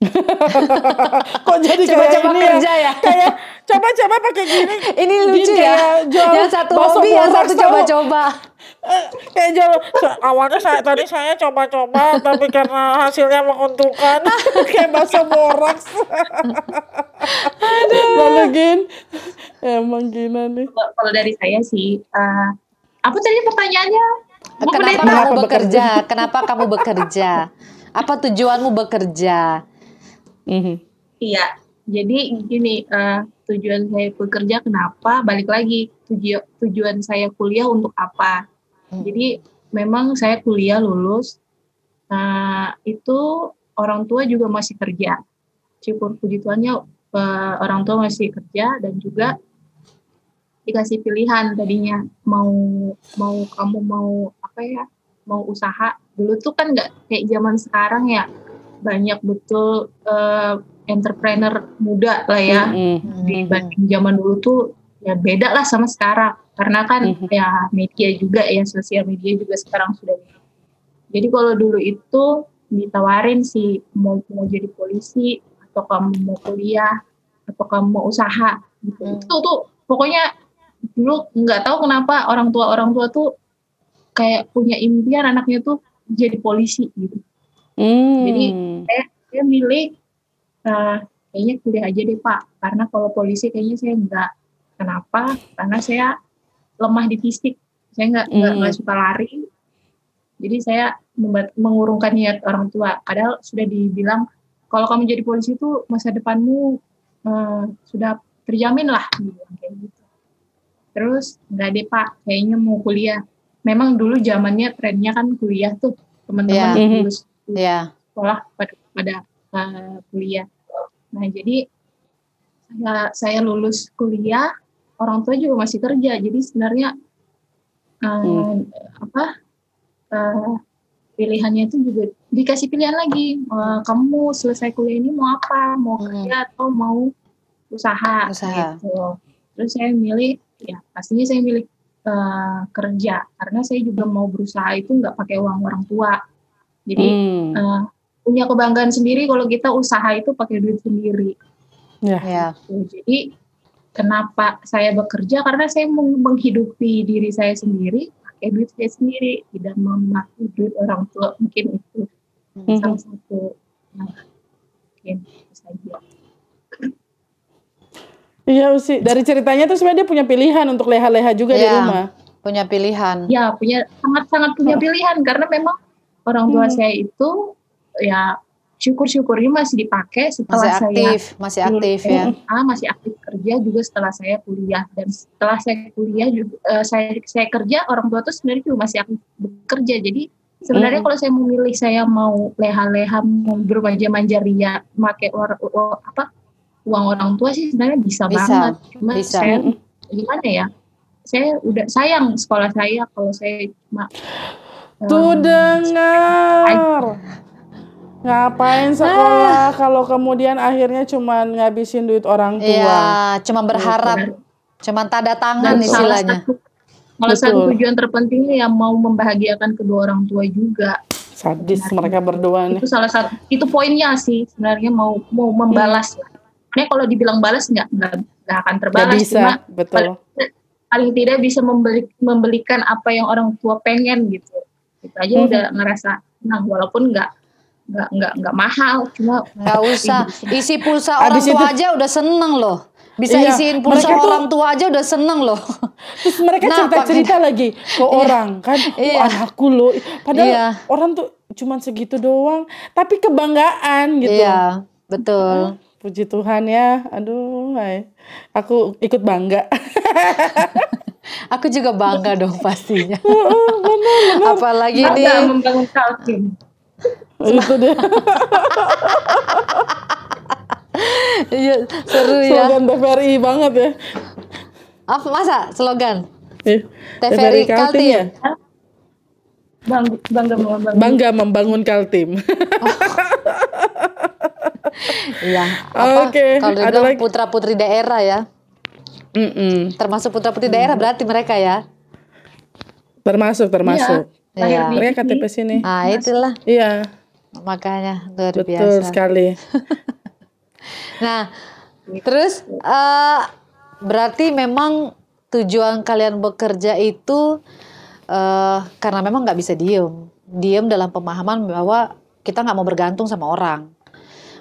Kok jadi Coba-coba kayak ini kerja ya? Kayak coba-coba pakai gini. Ini lucu ya. jual Yang satu hobi, yang satu coba-coba. Eh, kayak jual awalnya saya tadi saya coba-coba tapi karena hasilnya menguntungkan kayak bakso boraks. Lalu gin emang gina nih. kalau dari saya sih eh, apa tadi pertanyaannya Kenapa kamu Kenapa bekerja? Kenapa kamu bekerja? Apa tujuanmu bekerja? Mhm. Iya, jadi gini eh, tujuan saya bekerja kenapa? Balik lagi tuju- tujuan saya kuliah untuk apa? Hmm. Jadi memang saya kuliah lulus Nah, itu orang tua juga masih kerja. Syukur puji Tuhannya eh, orang tua masih kerja dan juga dikasih pilihan tadinya mau mau kamu mau apa ya mau usaha dulu tuh kan nggak kayak zaman sekarang ya banyak betul eh, entrepreneur muda lah ya Mm-mm. dibanding zaman dulu tuh ya beda lah sama sekarang karena kan Mhm. ya media juga ya sosial media juga sekarang sudah jadi kalau dulu itu ditawarin sih mau mau jadi polisi atau kamu mau kuliah atau kamu mau usaha gitu Hmm. itu tuh pokoknya dulu nggak tahu kenapa orang tua orang tua tuh kayak punya impian anaknya tuh jadi polisi gitu. Mm. Jadi, saya milih eh, kayaknya kuliah aja deh pak. Karena kalau polisi kayaknya saya nggak. Kenapa? Karena saya lemah di fisik. Saya nggak nggak Hmm. suka lari. Jadi saya membat- mengurungkan niat orang tua. Padahal sudah dibilang kalau kamu jadi polisi itu masa depanmu eh, sudah terjamin lah gitu terus nggak deh pak kayaknya mau kuliah memang dulu zamannya trennya kan kuliah tuh teman-teman Iya. lulus Ya. sekolah pada pada uh, kuliah. Nah jadi saya saya lulus kuliah, orang tua juga masih kerja. Jadi sebenarnya uh, Hmm. apa uh, pilihannya itu juga dikasih pilihan lagi. Uh, kamu selesai kuliah ini mau apa? Mau Hmm. kerja atau mau usaha? Usaha. Gitu. Terus saya milih, ya pastinya saya milih uh, kerja karena saya juga mau berusaha itu nggak pakai uang orang tua. Jadi Mm. eh, punya kebanggaan sendiri kalau kita usaha itu pakai duit sendiri. Ya. Ya. Tuh, Jadi kenapa saya bekerja karena saya menghidupi diri saya sendiri pakai duit saya sendiri, tidak memakai duit orang tua mungkin itu Mhm. salah satu yang mungkin saja. Iya Usi, dari ceritanya tuh sebenarnya dia punya pilihan untuk leha-leha juga di Iya. rumah. Punya pilihan. Ya punya sangat-sangat punya pilihan karena memang orang tua Hmm. saya itu ya syukur-syukurnya masih dipakai setelah Masih saya aktif, masih aktif ya. SMA masih aktif kerja juga setelah saya kuliah dan setelah saya kuliah juga eh, saya saya kerja orang tua tuh sebenarnya juga masih aktif bekerja jadi sebenarnya Mm. kalau saya memilih saya mau leha-leha mau bermanja-manja ria pakai uang- apa uang orang tua sih sebenarnya bisa, Bisa, banget cuma bisa. saya gimana ya saya udah sayang sekolah saya kalau saya cuma Tuh em, dengar. Ngapain sekolah kalau kemudian akhirnya cuman ngabisin duit orang tua. Iya, cuma berharap, cuma tanda tangan dan salah istilahnya. satu salah satu Betul. tujuan terpentingnya yang mau membahagiakan kedua orang tua juga Sadis mereka berdua nih. itu salah satu itu poinnya sih sebenarnya mau mau membalas lah. Ini kalau dibilang balas nggak nggak nggak akan Gak terbalas bisa, cuma betul. paling tidak bisa membeli membelikan apa yang orang tua pengen gitu. Itu aja Mhm. udah ngerasa senang walaupun nggak nggak nggak nggak mahal cuma Nggak usah isi pulsa orang Habis tua itu- aja udah seneng loh. Bisa Iya, isiin pulsa mereka tuh- orang tua aja udah seneng loh. Terus mereka Nah, cerita-cerita lagi ke orang kan, "Oh, Iya. anakku loh. Padahal Iya. orang tuh cuman segitu doang, tapi kebanggaan gitu. Iya, betul. Puji Tuhan ya. Aduh, hai. Aku ikut bangga. Aku juga bangga dong pastinya. Apalagi bangga nih membangun Kaltim. Itu dia. iya, seru ya. Slogan TVRI banget ya. Apa masa slogan? Eh, TVRI Kaltim. ya. Bangga bangga membangun Bangga membangun Kaltim. Iya. Oke, Kalau dibilang lagi? putra putri daerah ya, Mm-mm. termasuk putra putri daerah berarti mereka ya. Termasuk, termasuk. Iya. di Mereka KTP sini. Ah itulah Iya, makanya luar betul biasa. sekali. Nah, terus eh berarti memang tujuan kalian bekerja itu eh karena memang nggak bisa diem, diem dalam pemahaman bahwa kita nggak mau bergantung sama orang.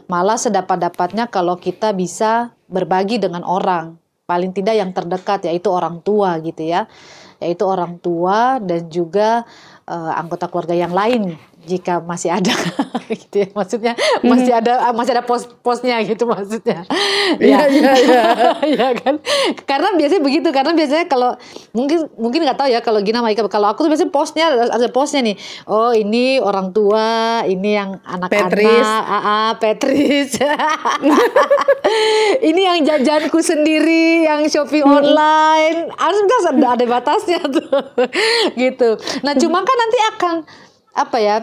Malah sedapat-dapatnya kalau kita bisa berbagi dengan orang, paling tidak yang terdekat yaitu orang tua gitu ya, yaitu orang tua dan juga eh, anggota keluarga yang lain jika masih ada gitu ya. Maksudnya masih ada masih ada pos posnya gitu maksudnya. Iya, iya, iya. ya kan? Karena biasanya begitu karena biasanya kalau mungkin mungkin nggak tahu ya kalau Gina sama Ika kalau aku tuh biasanya posnya ada posnya nih. Oh ini orang tua ini yang anak-anak. Petris. ah, ah, Petris ini yang jajanku sendiri yang shopping online. Harus ada ada batasnya tuh. Gitu. Nah cuma kan nanti akan apa ya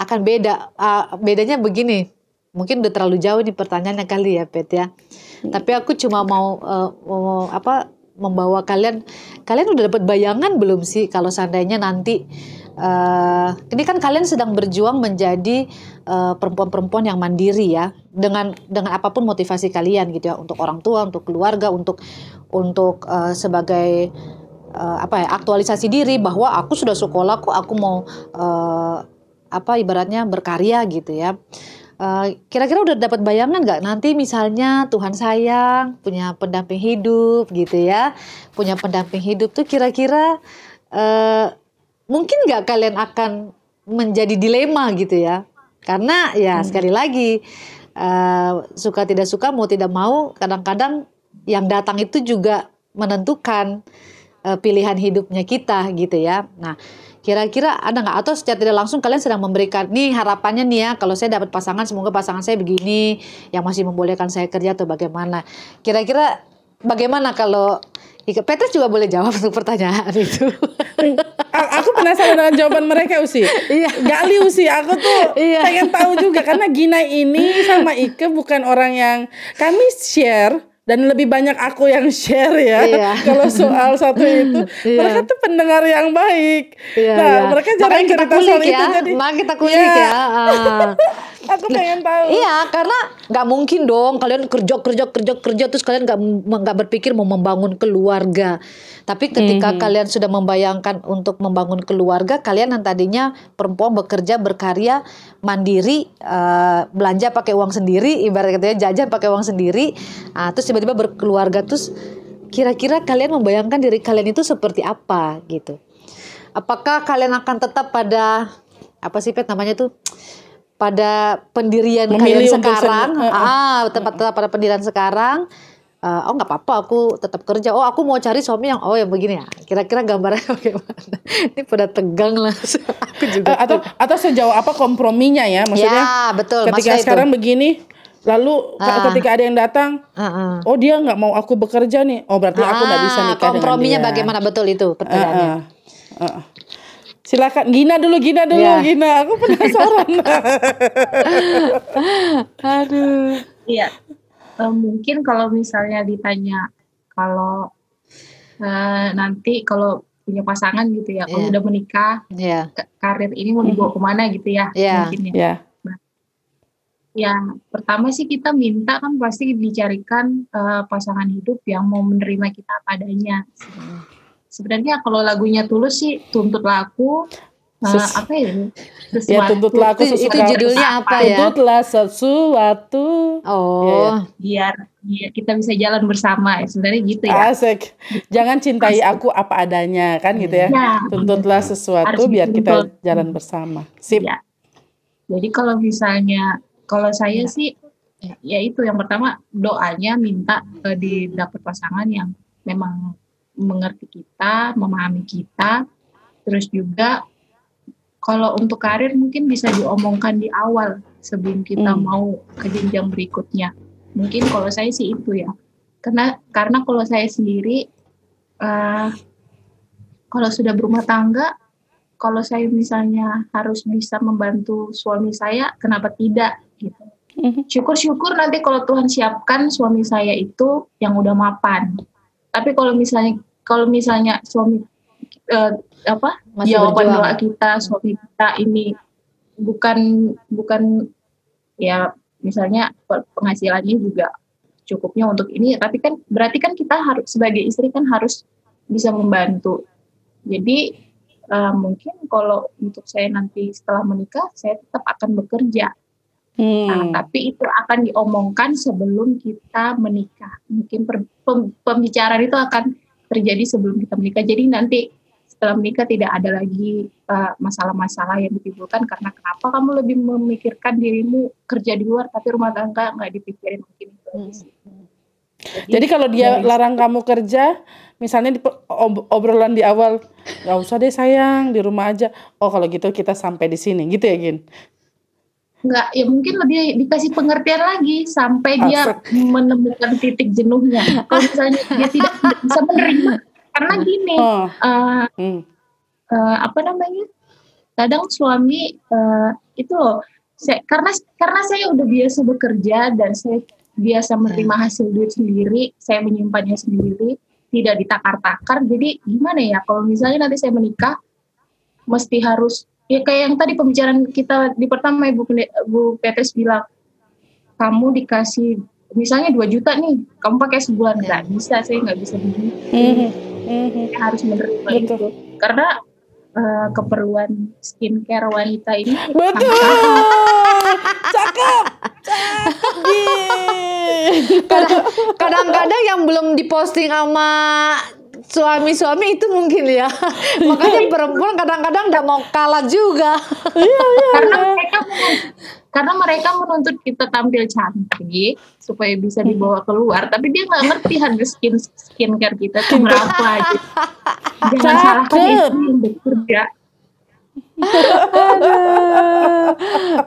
akan beda. Ah, bedanya begini mungkin udah terlalu jauh nih pertanyaannya kali ya Pet ya. Tapi aku cuma mau, eh, mau apa membawa kalian kalian udah dapat bayangan belum sih kalau seandainya nanti eh ini kan kalian sedang berjuang menjadi eh, perempuan-perempuan yang mandiri ya dengan dengan apa pun motivasi kalian gitu ya untuk orang tua untuk keluarga untuk untuk eh, sebagai eh, apa ya aktualisasi diri bahwa aku sudah sekolah kok aku mau eh, apa ibaratnya berkarya gitu ya. Eh, Kira-kira udah dapat bayangan nggak nanti misalnya Tuhan sayang punya pendamping hidup gitu ya, punya pendamping hidup tuh kira-kira eh, mungkin nggak kalian akan menjadi dilema gitu ya? Karena ya sekali lagi eh, suka tidak suka mau tidak mau kadang-kadang yang datang itu juga menentukan eh, pilihan hidupnya kita gitu ya. Nah, kira-kira ada nggak atau secara tidak langsung kalian sedang memberikan nih harapannya nih ya kalau saya dapat pasangan semoga pasangan saya begini yang masih membolehkan saya kerja atau bagaimana. Kira-kira bagaimana kalau Ika- Petrus juga boleh jawab untuk pertanyaan itu. Aku penasaran dengan jawaban mereka Usi. Iya. Gali Usi, aku tuh Iya. pengen tahu juga karena Gina ini sama Ike bukan orang yang kami share dan lebih banyak aku yang share ya. Iya. Kalau soal satu itu, Iya. mereka tuh pendengar yang baik. Iya, nah, iya. mereka jarang Makanya kita cerita kulik soal ya. itu jadi. Makanya kita kulik Iya. ya. Aku pengen tahu. Iya, karena nggak mungkin dong kalian kerja kerja kerja kerja terus kalian nggak nggak berpikir mau membangun keluarga. Tapi ketika kalian sudah membayangkan untuk membangun keluarga, kalian yang tadinya perempuan bekerja berkarya mandiri, eh, belanja pakai uang sendiri, ibarat katanya jajan pakai uang sendiri, ah, terus tiba-tiba berkeluarga terus kira-kira kalian membayangkan diri kalian itu seperti apa gitu? Apakah kalian akan tetap pada apa sih Pet namanya tuh? Pada pendirian Memilih kalian sekarang, sen- ah, tempat tetap pada pendirian sekarang. eh, oh nggak apa-apa, aku tetap kerja. Oh aku mau cari suami yang oh yang begini ya. Kira-kira gambarnya bagaimana? Ini pada tegang lah. aku juga. Eh, atau atau sejauh apa komprominya ya? Maksudnya ya betul. ketika maksudnya itu. sekarang begini lalu Ah. ketika ada yang datang Ah, ah. oh dia nggak mau aku bekerja nih oh berarti aku nggak bisa Ah, nikah komprominya dengan dia bagaimana betul itu pertanyaannya? Ah, ah, ah. Silakan Gina dulu Gina dulu Ya. Gina aku penasaran Aduh. Iya. Eh, mungkin kalau misalnya ditanya kalau eh, nanti kalau punya pasangan gitu ya, kalau Iya. udah menikah, Ya, ke- karir ini mau dibawa ke mana gitu ya? Iya. Mungkin ya. ya Ya, pertama sih kita minta kan pasti dicarikan eh, pasangan hidup yang mau menerima kita apa adanya. Sebenarnya kalau lagunya tulus sih tuntut laku eh, apa ya? ya Sesuatu. tuntutlah aku Itu- itu sesuatu judulnya apa ya? tuntutlah sesuatu Oh. Iya, biar biar kita bisa jalan bersama. Sebenarnya gitu ya. asik jangan cintai aku apa adanya kan gitu ya Ya, tuntutlah sesuatu Harus biar kita jalan bersama sip Ya. Jadi kalau misalnya kalau saya sih ya itu yang pertama doanya minta eh, didapat pasangan yang memang mengerti kita, memahami kita. Terus juga kalau untuk karir mungkin bisa diomongkan di awal sebelum kita Hmm. mau ke jenjang berikutnya. Mungkin kalau saya sih itu ya. Karena karena kalau saya sendiri eh, kalau sudah berumah tangga kalau saya misalnya harus bisa membantu suami saya, kenapa tidak? Gitu. Mhm. Syukur-syukur nanti kalau Tuhan siapkan suami saya itu yang udah mapan. Tapi kalau misalnya kalau misalnya suami eh, apa Masih jawaban berjuang. doa kita suami kita ini bukan bukan ya misalnya pe- penghasilannya juga cukupnya untuk ini, tapi kan berarti kan kita harus sebagai istri kan harus bisa membantu. Jadi eh, mungkin kalau untuk saya nanti setelah menikah, saya tetap akan bekerja. Hmm. Nah, tapi itu akan diomongkan sebelum kita menikah. Mungkin per- pem- pembicaraan itu akan terjadi sebelum kita menikah. Jadi nanti setelah menikah tidak ada lagi uh, masalah-masalah yang ditimbulkan karena kenapa kamu lebih memikirkan dirimu kerja di luar tapi rumah tangga nggak dipikirin mungkin itu Hmm. sih. Jadi kalau dia dari- larang kamu kerja, misalnya di ob- obrolan di awal, nggak usah deh sayang di rumah aja. Oh kalau gitu kita sampai di sini, gitu ya Gin? Nggak ya mungkin lebih dikasih pengertian lagi sampai dia menemukan titik jenuhnya. Kalau misalnya dia tidak bisa menerima karena gini Oh, hmm. eh, apa namanya kadang suami eh, itu loh saya, karena karena saya udah biasa bekerja dan saya biasa menerima hasil duit sendiri saya menyimpannya sendiri tidak ditakar-takar jadi gimana ya kalau misalnya nanti saya menikah mesti harus ya kayak yang tadi pembicaraan kita di pertama ibu bu Petes bilang kamu dikasih misalnya 2 juta nih kamu pakai sebulan nggak bisa saya nggak bisa begini mhm. saya harus menerima Betul. itu karena eh, keperluan skincare wanita ini Betul. Cakep. Cakep. Kadang-kadang yang belum diposting sama suami-suami itu mungkin ya. Makanya perempuan kadang-kadang nggak mau kalah juga. karena mereka karena mereka menuntut kita tampil cantik supaya bisa dibawa keluar tapi dia nggak ngerti harga skin skincare kita tuh berapa gitu. jangan salahkan itu yang bekerja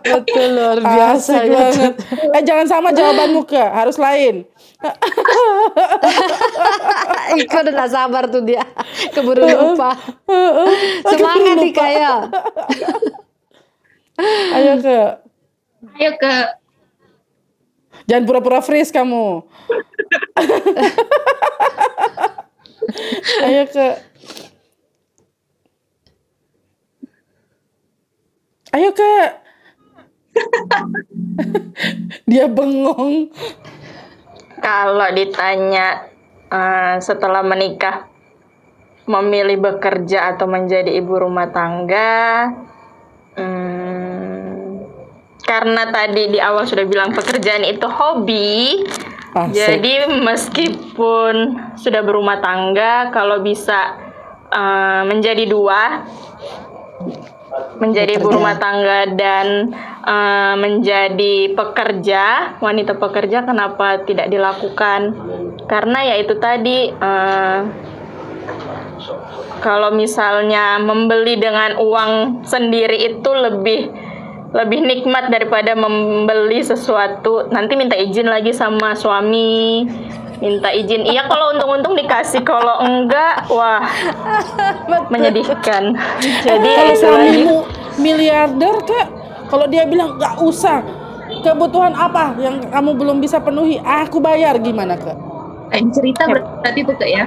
Betul luar biasa Asik banget. Eh jangan sama jawabanmu ke, harus lain. Iko udah nggak sabar tuh dia keburu lupa. Semangat nih kayak. Ayo ke. ayo ke Jangan pura-pura freeze kamu. Ayo ke. Ayo ke. Dia bengong. Kalau ditanya eh, setelah menikah memilih bekerja atau menjadi ibu rumah tangga, hmm, karena tadi di awal sudah bilang pekerjaan itu hobi, Asik. jadi meskipun sudah berumah tangga, kalau bisa eh, menjadi dua, menjadi ibu rumah tangga dan eh, menjadi pekerja, wanita pekerja, kenapa tidak dilakukan? Karena ya itu tadi. eh, kalau misalnya membeli dengan uang sendiri itu lebih lebih nikmat daripada membeli sesuatu nanti minta izin lagi sama suami minta izin. Iya kalau untung-untung dikasih. Kalau enggak wah menyedihkan. Jadi Kalau suamimu miliarder kak, kalau dia bilang nggak usah, kebutuhan apa yang kamu belum bisa penuhi, aku bayar. Gimana kak? lain cerita berarti itu kak ya?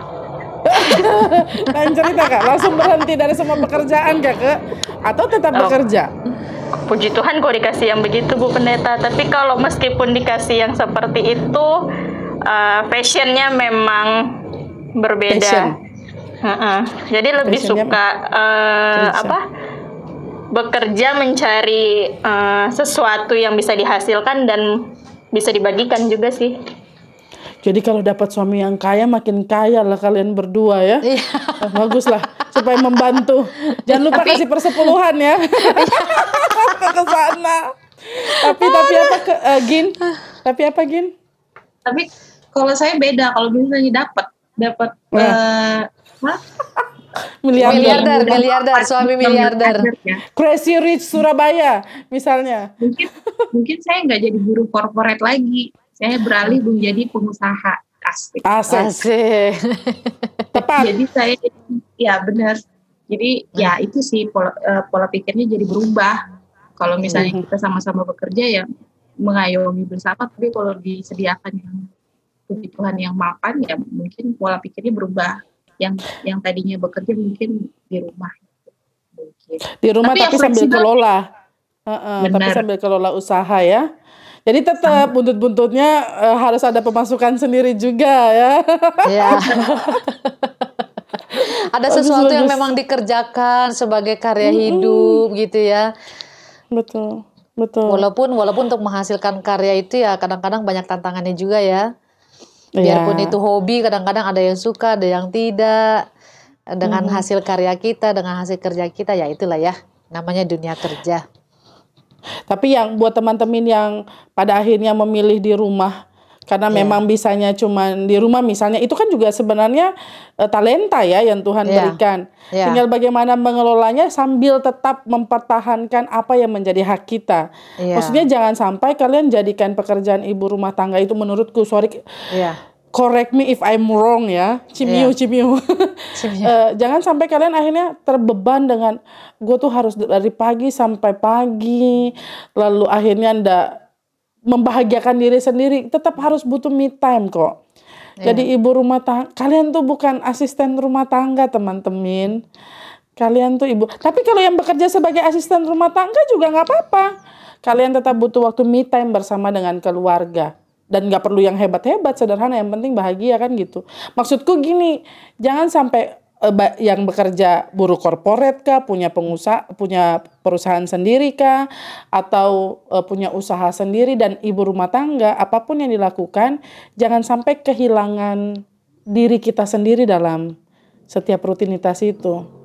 Lain cerita kak, langsung berhenti dari semua pekerjaan kak, kak? atau tetap Oh. bekerja? puji Tuhan kok dikasih yang begitu Bu Pendeta. Tapi kalau meskipun dikasih yang seperti itu uh, fashionnya memang berbeda Passion. Heeh. jadi lebih Passionnya suka uh, kerja. apa bekerja mencari uh, sesuatu yang bisa dihasilkan dan bisa dibagikan juga sih Jadi kalau dapat suami yang kaya makin kaya lah kalian berdua ya. Iya. Ah, Bagus lah supaya membantu. Jangan lupa kasih persepuluhan ya. ke sana. Tapi tapi apa ke eh, Gin? Tapi apa Gin? Tapi kalau saya beda kalau misalnya dapat dapat eh? Miliarder. Miliarder, miliarder, suami miliarder. ya. Crazy Rich Surabaya misalnya. mungkin mungkin saya nggak jadi buruh korporat lagi saya beralih menjadi pengusaha asik Asik. Asik. Tepat. jadi saya ya benar jadi ya itu sih pola, eh, pola pikirnya jadi berubah kalau misalnya Mhm. kita sama-sama bekerja ya mengayomi bersama tapi kalau disediakan yang kebutuhan yang makan ya mungkin pola pikirnya berubah yang yang tadinya bekerja mungkin di rumah mungkin Di rumah Tapi tapi, sambil fleksibel. kelola. Heeh, tapi Benar. sambil kelola usaha ya. Jadi tetap buntut-buntutnya eh, harus ada pemasukan sendiri juga ya. Ya. Ada Bagus, sesuatu yang bagus. memang dikerjakan sebagai karya hidup gitu ya. betul. Betul. Walaupun walaupun untuk menghasilkan karya itu ya kadang-kadang banyak tantangannya juga ya. Iya. Biarpun itu hobi kadang-kadang ada yang suka, ada yang tidak. dengan hasil karya kita, dengan hasil kerja kita ya itulah ya namanya dunia kerja. Tapi yang buat teman-teman yang pada akhirnya memilih di rumah karena Ya. memang bisanya cuma di rumah misalnya itu kan juga sebenarnya eh, talenta ya yang Tuhan Ya. berikan. Ya. Tinggal bagaimana mengelolanya sambil tetap mempertahankan apa yang menjadi hak kita. Iya. Maksudnya jangan sampai kalian jadikan pekerjaan ibu rumah tangga itu menurutku sorry Iya. correct me if I'm wrong ya. Cimiu Iya. cimiu. Eh, jangan sampai kalian akhirnya terbeban dengan gue tuh harus dari pagi sampai pagi lalu akhirnya ndak membahagiakan diri sendiri tetap harus butuh me time kok. Jadi ibu rumah tangga kalian tuh bukan asisten rumah tangga teman-teman. Kalian tuh ibu tapi kalau yang bekerja sebagai asisten rumah tangga juga nggak apa-apa. Kalian tetap butuh waktu me time bersama dengan keluarga. Dan nggak perlu yang hebat-hebat sederhana yang penting bahagia kan gitu. Maksudku gini jangan sampai yang bekerja buruh korporat kah punya pengusaha punya perusahaan sendiri kah atau eh, punya usaha sendiri dan ibu rumah tangga apa pun yang dilakukan jangan sampai kehilangan diri kita sendiri dalam setiap rutinitas itu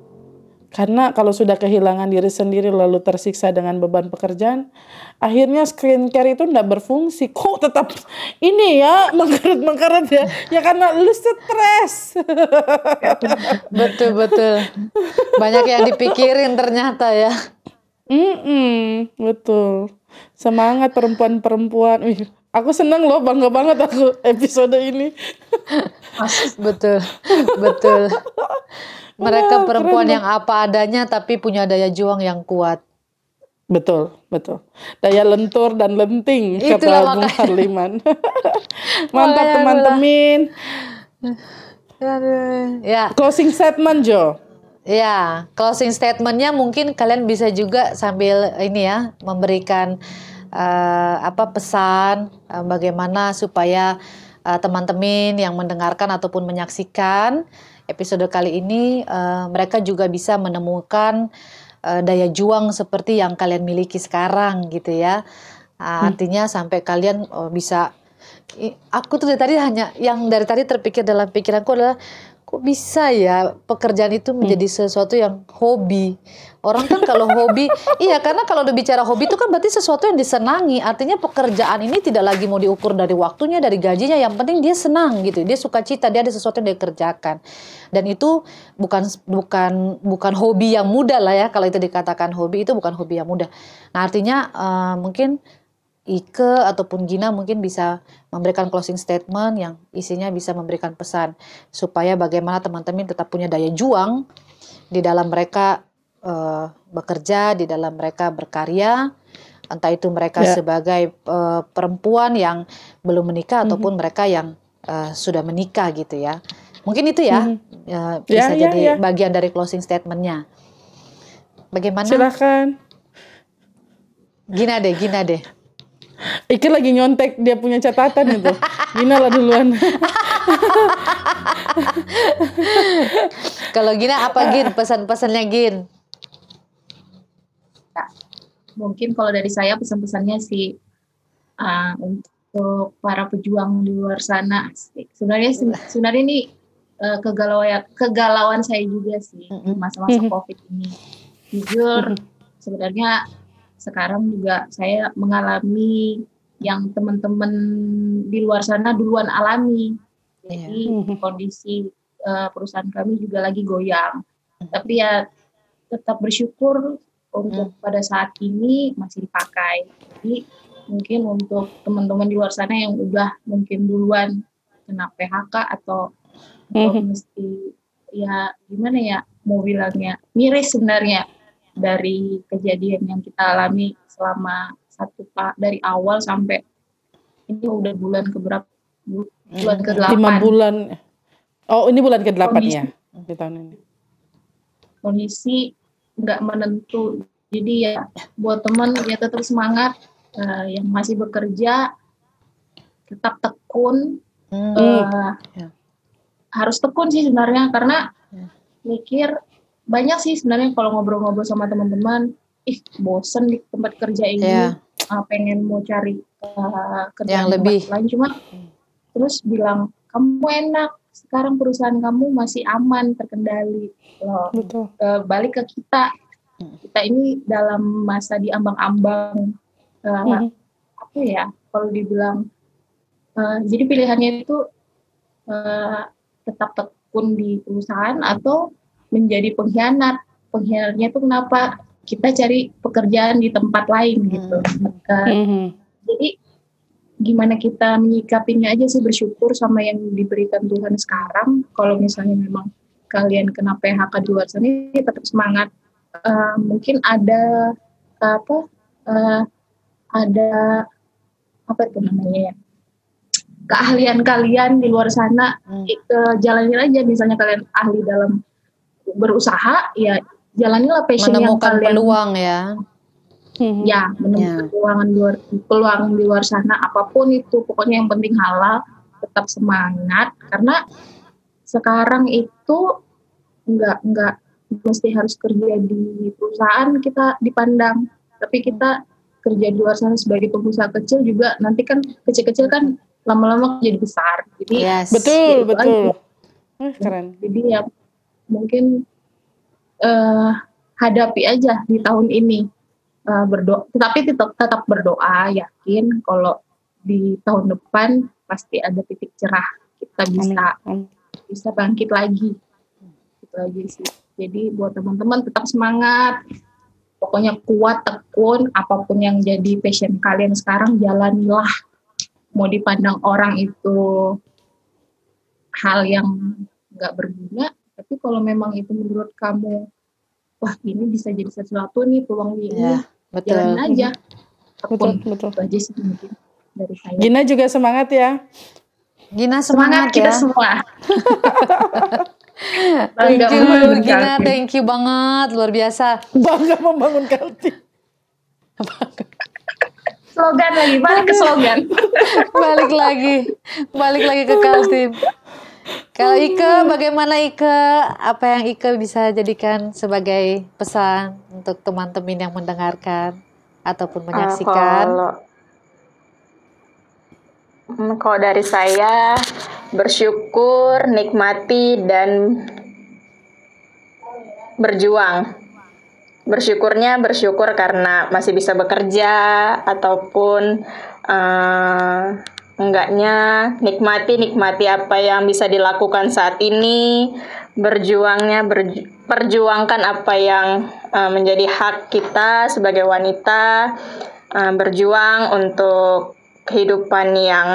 karena kalau sudah kehilangan diri sendiri lalu tersiksa dengan beban pekerjaan, akhirnya skincare itu tidak berfungsi. Kok tetap ini ya mengkerut-mengkerut ya? Ya karena lu stres. Betul betul. Banyak yang dipikirin ternyata ya. Mm-mm, betul. Semangat perempuan-perempuan. Aku seneng loh, bangga banget aku episode ini. Betul. Betul. Mereka Wah, perempuan keren yang apa adanya tapi punya daya juang yang kuat. Betul, betul. Daya lentur dan lenting Itulah kata Bung. Harliman. Mantap teman-teman. Ya, Closing statement Jo. ya. Closing statementnya mungkin kalian bisa juga sambil ini ya memberikan eh, apa pesan eh, bagaimana supaya eh, teman-teman yang mendengarkan ataupun menyaksikan episode kali ini eh, mereka juga bisa menemukan eh, daya juang seperti yang kalian miliki sekarang gitu ya. Ah, Artinya sampai kalian oh, bisa aku tuh dari tadi hanya yang dari tadi terpikir dalam pikiranku adalah kok bisa ya pekerjaan itu menjadi sesuatu yang hobi? Orang kan kalau hobi iya karena kalau udah bicara hobi itu kan berarti sesuatu yang disenangi. Artinya pekerjaan ini tidak lagi mau diukur dari waktunya dari gajinya. Yang penting dia senang gitu. Dia suka cita dia ada sesuatu yang dia kerjakan. Dan itu bukan bukan bukan hobi yang mudah lah ya. Kalau itu dikatakan hobi itu bukan hobi yang mudah. Nah artinya eh, mungkin Ike ataupun Gina mungkin bisa memberikan closing statement yang isinya bisa memberikan pesan supaya bagaimana teman-teman tetap punya daya juang di dalam mereka eh, bekerja, di dalam mereka berkarya, entah itu mereka Ya. sebagai eh, perempuan yang belum menikah ataupun mereka yang eh, sudah menikah gitu ya. Mungkin itu ya eh, bisa Ya, ya, jadi ya. bagian dari closing statementnya. Bagaimana? Silahkan. Gina deh, Gina deh. Iki lagi nyontek dia punya catatan itu. Gina lah duluan. Kalau Gina apa Gin? Pesan-pesannya Gin? mungkin kalau dari saya pesan-pesannya sih uh, untuk para pejuang di luar sana sebenarnya sebenarnya ini uh, kegalauan kegalauan saya juga sih masa-masa covid ini jujur sebenarnya sekarang juga saya mengalami yang teman-teman di luar sana duluan alami jadi Mhm. kondisi uh, perusahaan kami juga lagi goyang tapi ya tetap bersyukur untuk pada saat ini masih dipakai. Jadi mungkin untuk teman-teman di luar sana yang udah mungkin duluan kena PHK atau, atau Mhm. mesti ya gimana ya mau bilangnya miris sebenarnya dari kejadian yang kita alami selama satu pak dari awal sampai ini udah bulan keberapa Bu- bulan ke Lima bulan. Oh ini bulan ke-8 Kondisi. ya di tahun ini. kondisi nggak menentu. Jadi ya buat teman ya tetap semangat eh, yang masih bekerja tetap tekun Hmm. eh, Ya. harus tekun sih sebenarnya karena Ya. mikir banyak sih sebenarnya kalau ngobrol-ngobrol sama teman-teman ih bosen di tempat kerja ini Ya. ah, pengen mau cari eh, kerjaan Yang di tempat lebih. lain cuma terus bilang kamu enak sekarang perusahaan kamu masih aman terkendali loh Betul. Eh, balik ke kita kita ini dalam masa diambang-ambang eh, Mhm. apa ya kalau dibilang eh, jadi pilihannya itu eh, tetap tekun di perusahaan atau menjadi pengkhianat pengkhianatnya itu kenapa kita cari pekerjaan di tempat lain gitu Eh, Mhm. jadi gimana kita menyikapinya aja sih bersyukur sama yang diberikan Tuhan sekarang. Kalau misalnya memang kalian kena PHK di luar sana, ya tetap semangat. Eh, mungkin ada apa? eh, ada apa itu namanya ya? Keahlian kalian di luar sana, Hmm. itu jalanin aja. Misalnya kalian ahli dalam berusaha, ya jalanilah passion yang Menemukan kalian peluang ya. Mhm. ya menemukan peluang di luar peluang di luar sana apa pun itu pokoknya yang penting halal tetap semangat karena sekarang itu nggak nggak mesti harus kerja di perusahaan kita dipandang tapi kita kerja di luar sana sebagai pengusaha kecil juga nanti kan kecil-kecil kan lama-lama jadi besar jadi Yes. Betul, Gitu betul. Eh, keren. jadi ya mungkin eh hadapi aja di tahun ini. Eh, berdoa tapi tetap tetap berdoa yakin kalau di tahun depan pasti ada titik cerah. Kita bisa Amin. bisa bangkit lagi. Itu aja sih. Jadi buat teman-teman tetap semangat. Pokoknya kuat tekun apa pun yang jadi passion kalian sekarang jalanilah. Mau dipandang orang itu hal yang nggak berguna kalau memang itu menurut kamu wah ini bisa jadi sesuatu nih peluang ini Ya, betul. jalanin aja Betul, tekun betul. itu aja sih mungkin dari saya Gina juga semangat ya. Gina semangat semangat, kita ya. semua Thank you Gina, Kaltim. thank you banget, luar biasa. Bangga membangun Kaltim. slogan lagi balik ke slogan balik lagi, balik lagi ke Kaltim. Kalau Ike, bagaimana Ike? Apa yang Ike bisa jadikan sebagai pesan untuk teman-teman yang mendengarkan ataupun Eh, menyaksikan? kalau Hmm, kalau dari saya bersyukur, nikmati dan berjuang. Bersyukurnya bersyukur karena masih bisa bekerja ataupun eh, enggaknya nikmati nikmati apa yang bisa dilakukan saat ini. Berjuangnya berju- perjuangkan apa yang eh, menjadi hak kita sebagai wanita. Eh, berjuang untuk kehidupan yang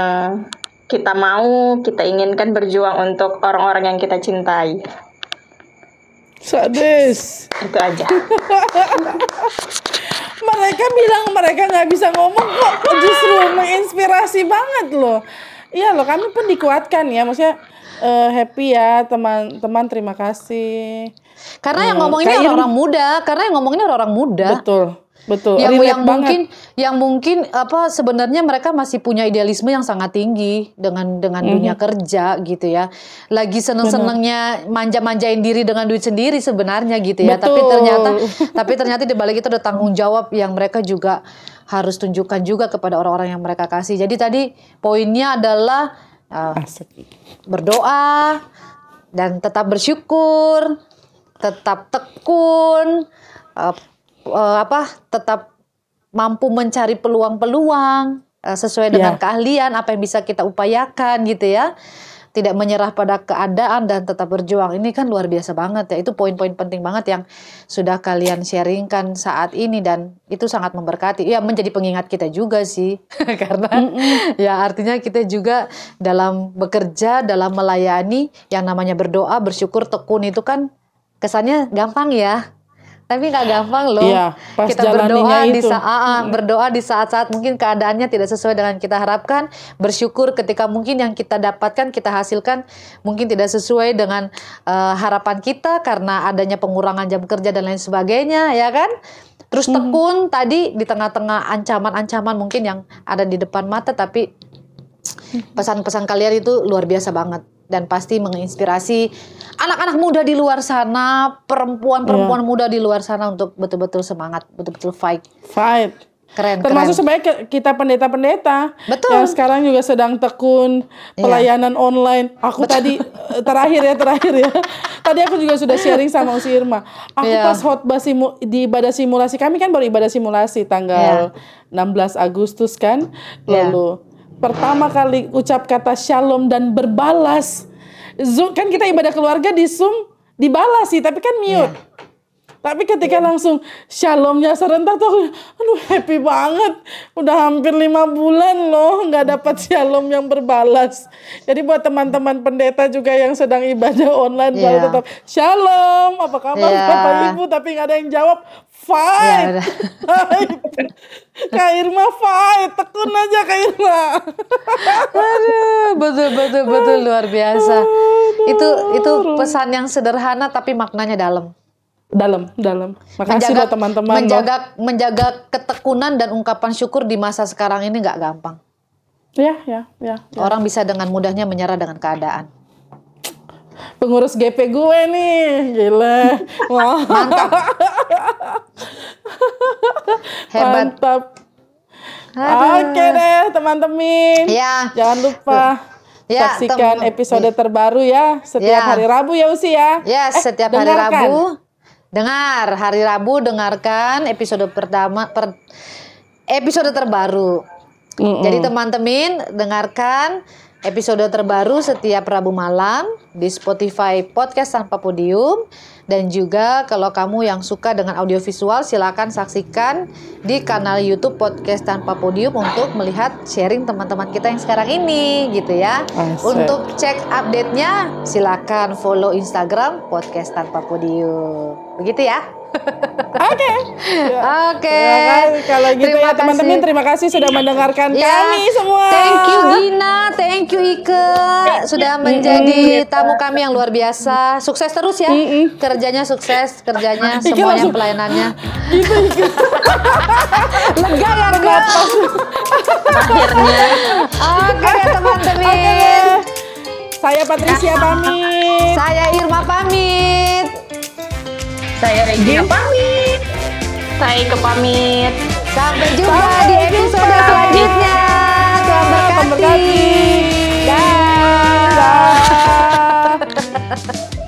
kita mau, kita inginkan berjuang untuk orang-orang yang kita cintai. Sadis. Itu aja. Mereka bilang mereka nggak bisa ngomong kok justru menginspirasi banget loh. Iya loh, kami pun dikuatkan ya, maksudnya eh, happy ya teman-teman, terima kasih. Karena yang Hmm, ngomong ini Kak orang-orang muda, karena yang ngomong ini orang-orang muda. Betul, betul. yang Relate yang banget. mungkin yang mungkin apa sebenarnya mereka masih punya idealisme yang sangat tinggi dengan dengan Mhm. dunia kerja gitu ya lagi seneng senengnya manja-manjain diri dengan duit sendiri sebenarnya gitu ya tapi Betul. ternyata tapi ternyata di balik itu ada tanggung jawab yang mereka juga harus tunjukkan juga kepada orang-orang yang mereka kasih jadi tadi poinnya adalah uh, berdoa dan tetap bersyukur, tetap tekun, eh, eh, apa tetap mampu mencari peluang-peluang eh, sesuai dengan Ya. keahlian apa yang bisa kita upayakan gitu ya. Tidak menyerah pada keadaan dan tetap berjuang. Ini kan luar biasa banget ya. Itu poin-poin penting banget yang sudah kalian sharingkan saat ini dan itu sangat memberkati. Ya menjadi pengingat kita juga sih. Karena ya artinya kita juga dalam bekerja, dalam melayani yang namanya berdoa, bersyukur, tekun itu kan kesannya gampang ya. Tapi nggak gampang loh. Iya, pas kita berdoa di saat ah, berdoa di saat-saat mungkin keadaannya tidak sesuai dengan kita harapkan, bersyukur ketika mungkin yang kita dapatkan, kita hasilkan mungkin tidak sesuai dengan eh, harapan kita karena adanya pengurangan jam kerja dan lain sebagainya, ya kan? Terus tekun tadi di tengah-tengah ancaman-ancaman mungkin yang ada di depan mata tapi pesan-pesan kalian itu luar biasa banget dan pasti menginspirasi anak-anak muda di luar sana, perempuan-perempuan muda di luar sana untuk betul-betul semangat, betul-betul fight. Fight. Keren, Termasuk keren. kita pendeta-pendeta Betul. yang sekarang juga sedang tekun Iya. pelayanan online. Aku tadi eh, terakhir ya terakhir ya. Tadi aku juga sudah sharing sama Usi Irma. Aku Iya. pas khotbah simu, di ibadah simulasi kami kan baru ibadah simulasi tanggal 16 Agustus kan. Iya. Lalu pertama kali ucap kata shalom dan berbalas. Zoom kan kita ibadah keluarga di Zoom dibalas sih tapi kan mute. Iya. Tapi ketika langsung shalomnya serentak tuh, aduh happy banget. Udah hampir lima bulan loh nggak dapat shalom yang berbalas. Jadi buat teman-teman pendeta juga yang sedang ibadah online baru Iya. tetap shalom. Apa kabar Iya. Bapak Ibu? Tapi nggak ada yang jawab. Fight. udah. Fight. Kak Irma fight. Tekun aja Kak Irma. Aduh, betul betul betul luar biasa. Itu itu pesan yang sederhana tapi maknanya dalam. dalam, dalam. Makasih loh teman-teman. loh. menjaga menjaga ketekunan dan ungkapan syukur di masa sekarang ini nggak gampang. Ya, ya, ya. Orang bisa dengan mudahnya menyerah dengan keadaan. Pengurus GP gue nih, gila. Wah. Hebat. Mantap. Oke deh teman-teman. Ya. Jangan lupa Ya, saksikan tem- episode terbaru ya setiap Ya. hari Rabu ya Usi ya. Ya, Eh, setiap hari dengarkan. Rabu dengar hari Rabu dengarkan episode pertama per episode terbaru. Mm-mm. Jadi teman-teman dengarkan episode terbaru setiap Rabu malam di Spotify Podcast Tanpa Podium dan juga kalau kamu yang suka dengan audiovisual silakan saksikan di kanal YouTube Podcast Tanpa Podium untuk melihat sharing teman-teman kita yang sekarang ini gitu ya. Asik. Untuk cek update-nya silakan follow Instagram Podcast Tanpa Podium. Begitu ya. Oke. Oke. Terima kasih. Kalau gitu Terima ya teman-teman terima kasih sudah mendengarkan Ya, kami semua. Thank you Gina, thank you Ike sudah menjadi tamu kami yang luar biasa. Sukses terus ya. Kerjanya sukses, kerjanya Ike semuanya pelayanannya. Gitu, gitu. Lega ya Kak? Akhirnya. Oke teman-teman. Oke. Saya Patricia pamit. Saya Irma pamit. Saya Regina pamit. Saya ke pamit. Sampai jumpa Sampai di episode jumpa. selanjutnya. Tuhan Tuhan berkati. Dah. Dah.